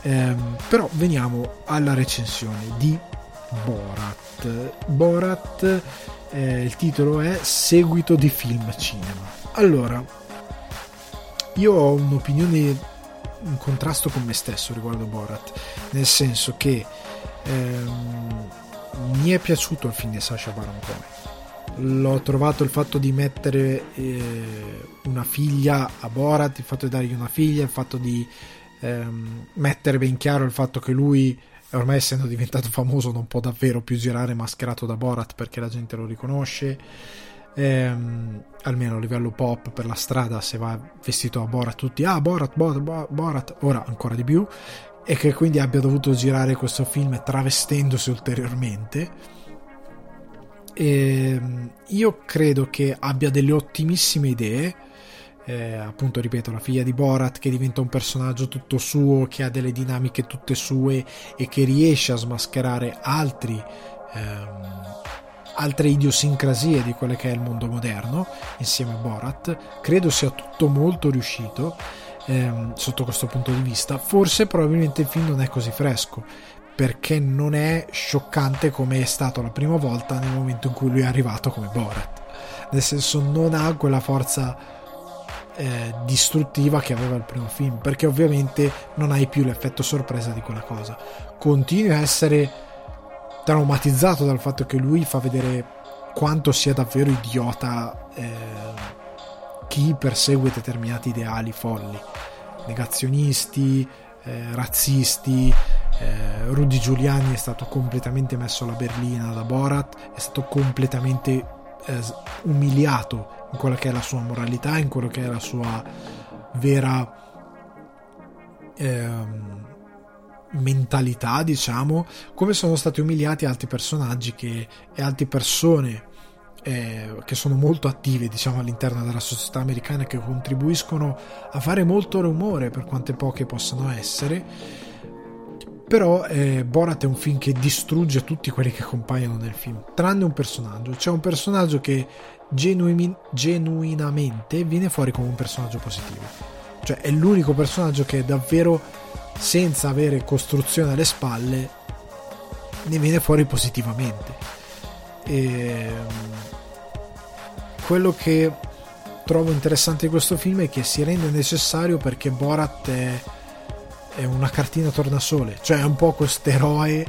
Ehm, però veniamo alla recensione di Borat. Borat eh, il titolo è seguito di film cinema. Allora io ho un'opinione un contrasto con me stesso riguardo Borat, nel senso che ehm, mi è piaciuto il film di Sasha Baron Cohen. L'ho trovato il fatto di mettere eh, una figlia a Borat, il fatto di dargli una figlia, il fatto di ehm, mettere ben chiaro il fatto che lui ormai essendo diventato famoso non può davvero più girare mascherato da Borat perché la gente lo riconosce ehm, almeno a livello pop per la strada se va vestito a Borat tutti ah Borat, Borat, Borat ora ancora di più e che quindi abbia dovuto girare questo film travestendosi ulteriormente. E ehm, io credo che abbia delle ottimissime idee. Eh, appunto ripeto la figlia di Borat che diventa un personaggio tutto suo che ha delle dinamiche tutte sue e che riesce a smascherare altri ehm, altre idiosincrasie di quello che è il mondo moderno insieme a Borat credo sia tutto molto riuscito ehm, sotto questo punto di vista forse probabilmente il film non è così fresco perché non è scioccante come è stato la prima volta nel momento in cui lui è arrivato come Borat nel senso non ha quella forza eh, distruttiva che aveva il primo film, perché ovviamente non hai più l'effetto sorpresa di quella cosa. Continui a essere traumatizzato dal fatto che lui fa vedere quanto sia davvero idiota eh, chi persegue determinati ideali folli, negazionisti, eh, razzisti. Eh, Rudy Giuliani è stato completamente messo alla berlina da Borat, è stato completamente eh, umiliato in quella che è la sua moralità, in quello che è la sua vera ehm, mentalità, diciamo, come sono stati umiliati altri personaggi che, e altre persone eh, che sono molto attive, diciamo, all'interno della società americana che contribuiscono a fare molto rumore per quante poche possano essere. Però eh, Borat è un film che distrugge tutti quelli che compaiono nel film, tranne un personaggio. C'è un personaggio che genuin- genuinamente viene fuori come un personaggio positivo. Cioè è l'unico personaggio che davvero senza avere costruzione alle spalle ne viene fuori positivamente. E ehm, quello che trovo interessante di questo film è che si rende necessario perché Borat è, è una cartina tornasole, cioè è un po' questo eroe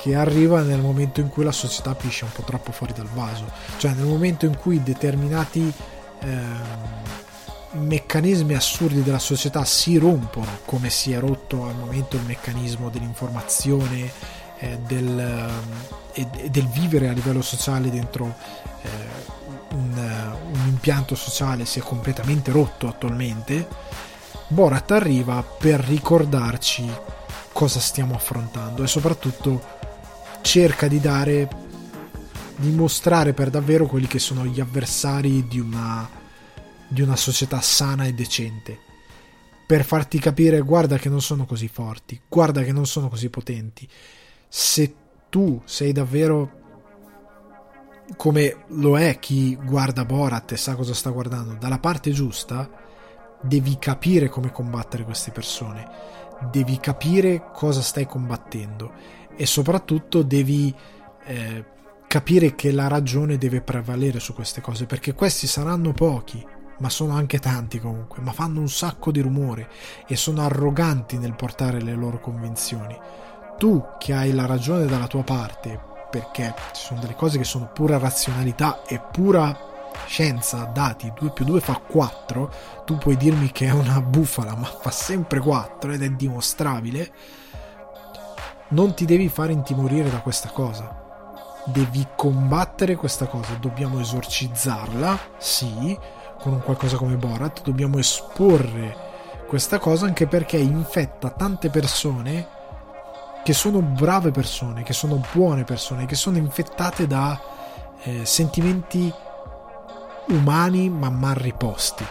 che arriva nel momento in cui la società pisce un po' troppo fuori dal vaso, cioè nel momento in cui determinati eh, meccanismi assurdi della società si rompono, come si è rotto al momento il meccanismo dell'informazione, eh, del, eh, del, vivere a livello sociale dentro eh, un, un impianto sociale si è completamente rotto attualmente, Borat arriva per ricordarci cosa stiamo affrontando e soprattutto cerca di dare di mostrare per davvero quelli che sono gli avversari di una di una società sana e decente. Per farti capire guarda che non sono così forti guarda che non sono così potenti. Se tu sei davvero come lo è chi guarda Borat e sa cosa sta guardando dalla parte giusta devi capire come combattere queste persone. Devi capire cosa stai combattendo e soprattutto devi eh, capire che la ragione deve prevalere su queste cose perché questi saranno pochi ma sono anche tanti comunque ma fanno un sacco di rumore e sono arroganti nel portare le loro convinzioni tu che hai la ragione dalla tua parte perché ci sono delle cose che sono pura razionalità e pura scienza, dati, 2 più 2 fa 4, tu puoi dirmi che è una bufala, ma fa sempre 4 ed è dimostrabile non ti devi fare intimorire da questa cosa. Devi combattere questa cosa, dobbiamo esorcizzarla, sì, con un qualcosa come Borat, dobbiamo esporre questa cosa anche perché infetta tante persone che sono brave persone, che sono buone persone, che sono infettate da eh, sentimenti umani ma mal riposti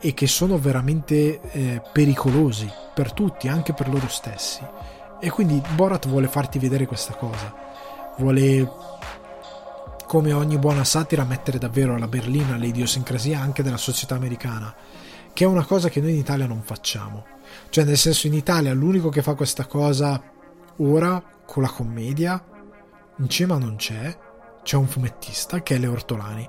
e che sono veramente eh, pericolosi per tutti, anche per loro stessi. E quindi Borat vuole farti vedere questa cosa. Vuole, come ogni buona satira, mettere davvero alla berlina l'idiosincrasia anche della società americana, che è una cosa che noi in Italia non facciamo. Cioè, nel senso, in Italia l'unico che fa questa cosa ora con la commedia, in cima non c'è, c'è un fumettista che è Leo Ortolani,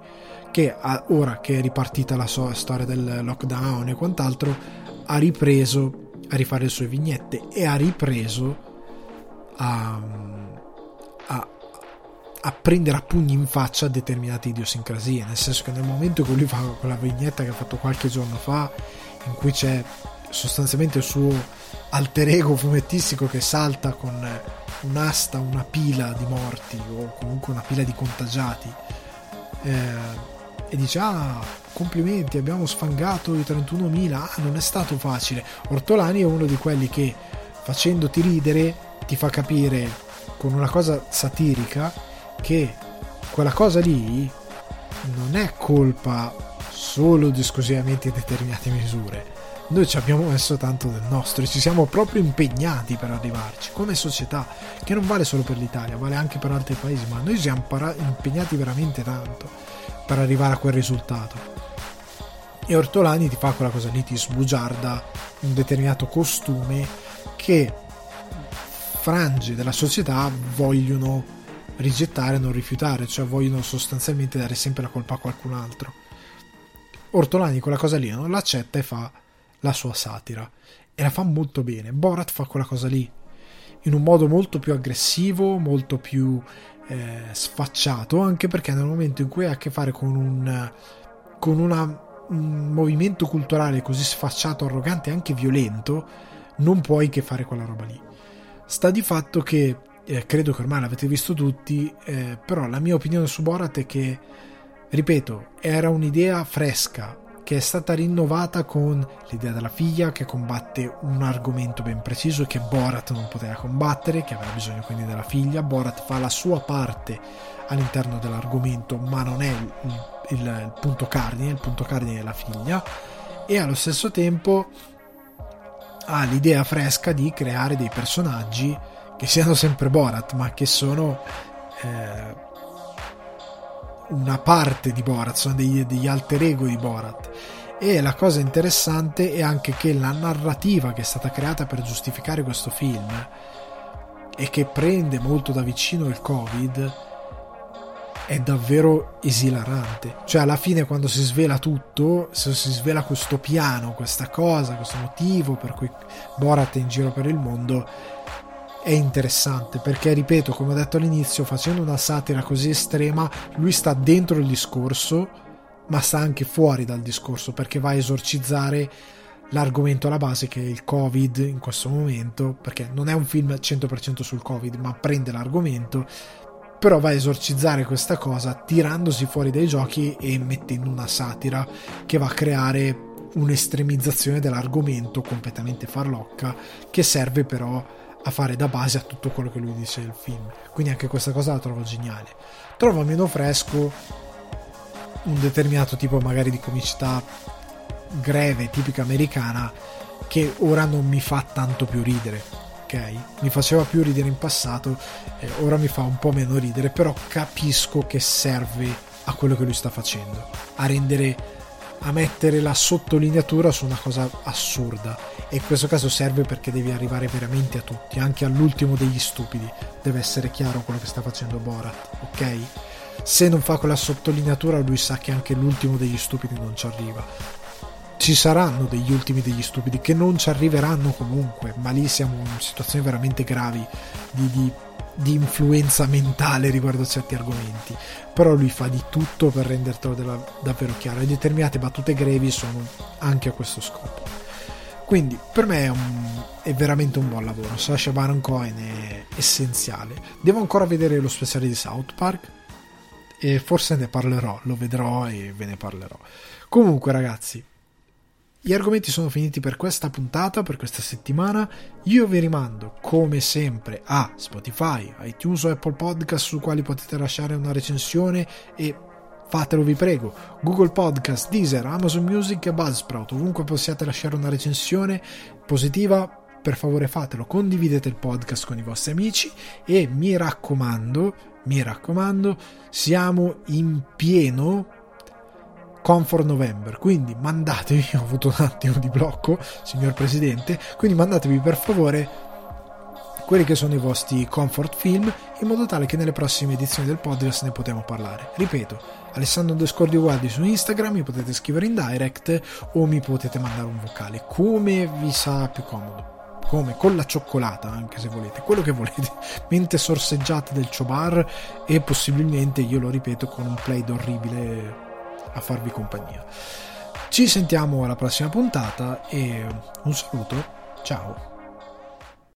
che ora che è ripartita la sua storia del lockdown e quant'altro, ha ripreso a rifare le sue vignette e ha ripreso a, a, a prendere a pugni in faccia determinate idiosincrasie, nel senso che nel momento in cui lui fa quella vignetta che ha fatto qualche giorno fa, in cui c'è sostanzialmente il suo alter ego fumettistico che salta con un'asta, una pila di morti o comunque una pila di contagiati eh, e dice ah complimenti abbiamo sfangato i 31.000 ah non è stato facile. Ortolani è uno di quelli che facendoti ridere ti fa capire con una cosa satirica che quella cosa lì non è colpa solo ed esclusivamente in determinate misure. Noi ci abbiamo messo tanto del nostro e ci siamo proprio impegnati per arrivarci, come società, che non vale solo per l'Italia, vale anche per altri paesi, ma noi siamo para- impegnati veramente tanto per arrivare a quel risultato. E Ortolani ti fa quella cosa lì, ti sbugiarda un determinato costume che frange della società vogliono rigettare, non rifiutare, cioè vogliono sostanzialmente dare sempre la colpa a qualcun altro. Ortolani quella cosa lì non l'accetta e fa la sua satira e la fa molto bene. Borat fa quella cosa lì in un modo molto più aggressivo, molto più eh, sfacciato, anche perché nel momento in cui hai a che fare con un, con una, un movimento culturale così sfacciato, arrogante e anche violento, non puoi che fare quella roba lì. Sta di fatto che, eh, credo che ormai l'avete visto tutti, eh, però la mia opinione su Borat è che, ripeto, era un'idea fresca, che è stata rinnovata con l'idea della figlia che combatte un argomento ben preciso che Borat non poteva combattere, che aveva bisogno quindi della figlia. Borat fa la sua parte all'interno dell'argomento, ma non è il, il, il punto cardine, il punto cardine è la figlia. E allo stesso tempo ha l'idea fresca di creare dei personaggi che siano sempre Borat, ma che sono eh, una parte di Borat, sono degli, degli alter ego di Borat. E la cosa interessante è anche che la narrativa che è stata creata per giustificare questo film e che prende molto da vicino il Covid è davvero esilarante. Cioè, alla fine, quando si svela tutto, se si svela questo piano, questa cosa, questo motivo per cui Borat è in giro per il mondo, è interessante perché, ripeto, come ho detto all'inizio, facendo una satira così estrema, lui sta dentro il discorso, ma sta anche fuori dal discorso perché va a esorcizzare l'argomento alla base che è il Covid in questo momento, perché non è un film 100% sul Covid, ma prende l'argomento, però va a esorcizzare questa cosa tirandosi fuori dai giochi e mettendo una satira che va a creare un'estremizzazione dell'argomento completamente farlocca che serve però a fare da base a tutto quello che lui dice nel film. Quindi anche questa cosa la trovo geniale. Trovo meno fresco un determinato tipo magari di comicità greve, tipica americana, che ora non mi fa tanto più ridere. Ok? Mi faceva più ridere in passato, eh, ora mi fa un po' meno ridere, però capisco che serve a quello che lui sta facendo, a rendere a mettere la sottolineatura su una cosa assurda e in questo caso serve perché devi arrivare veramente a tutti, anche all'ultimo degli stupidi. Deve essere chiaro quello che sta facendo Borat, ok? Se non fa quella sottolineatura lui sa che anche l'ultimo degli stupidi non ci arriva. Ci saranno degli ultimi degli stupidi che non ci arriveranno comunque, ma lì siamo in situazioni veramente gravi di, di di influenza mentale riguardo a certi argomenti, però lui fa di tutto per rendertelo della, davvero chiaro e determinate battute grevi sono anche a questo scopo. Quindi per me è, un, è veramente un buon lavoro, Sasha Baron Cohen è essenziale. Devo ancora vedere lo speciale di South Park e forse ne parlerò, lo vedrò e ve ne parlerò. Comunque ragazzi, gli argomenti sono finiti per questa puntata, per questa settimana. Io vi rimando, come sempre, a Spotify, iTunes o Apple Podcast, su quali potete lasciare una recensione e fatelo vi prego. Google Podcast, Deezer, Amazon Music e Buzzsprout, ovunque possiate lasciare una recensione positiva, per favore fatelo. Condividete il podcast con i vostri amici e mi raccomando, mi raccomando, siamo in pieno Comfort November. Quindi mandatevi, (laughs) ho avuto un attimo di blocco, signor Presidente, quindi mandatevi per favore quelli che sono i vostri comfort film in modo tale che nelle prossime edizioni del podcast ne potremo parlare. Ripeto, Alessandro Descordi Guardi su Instagram, mi potete scrivere in direct o mi potete mandare un vocale, come vi sa più comodo. Come? Con la cioccolata, anche se volete, quello che volete, (laughs) mentre sorseggiate del ciobar e possibilmente, io lo ripeto, con un play orribile a farvi compagnia. Ci sentiamo alla prossima puntata e un saluto, ciao!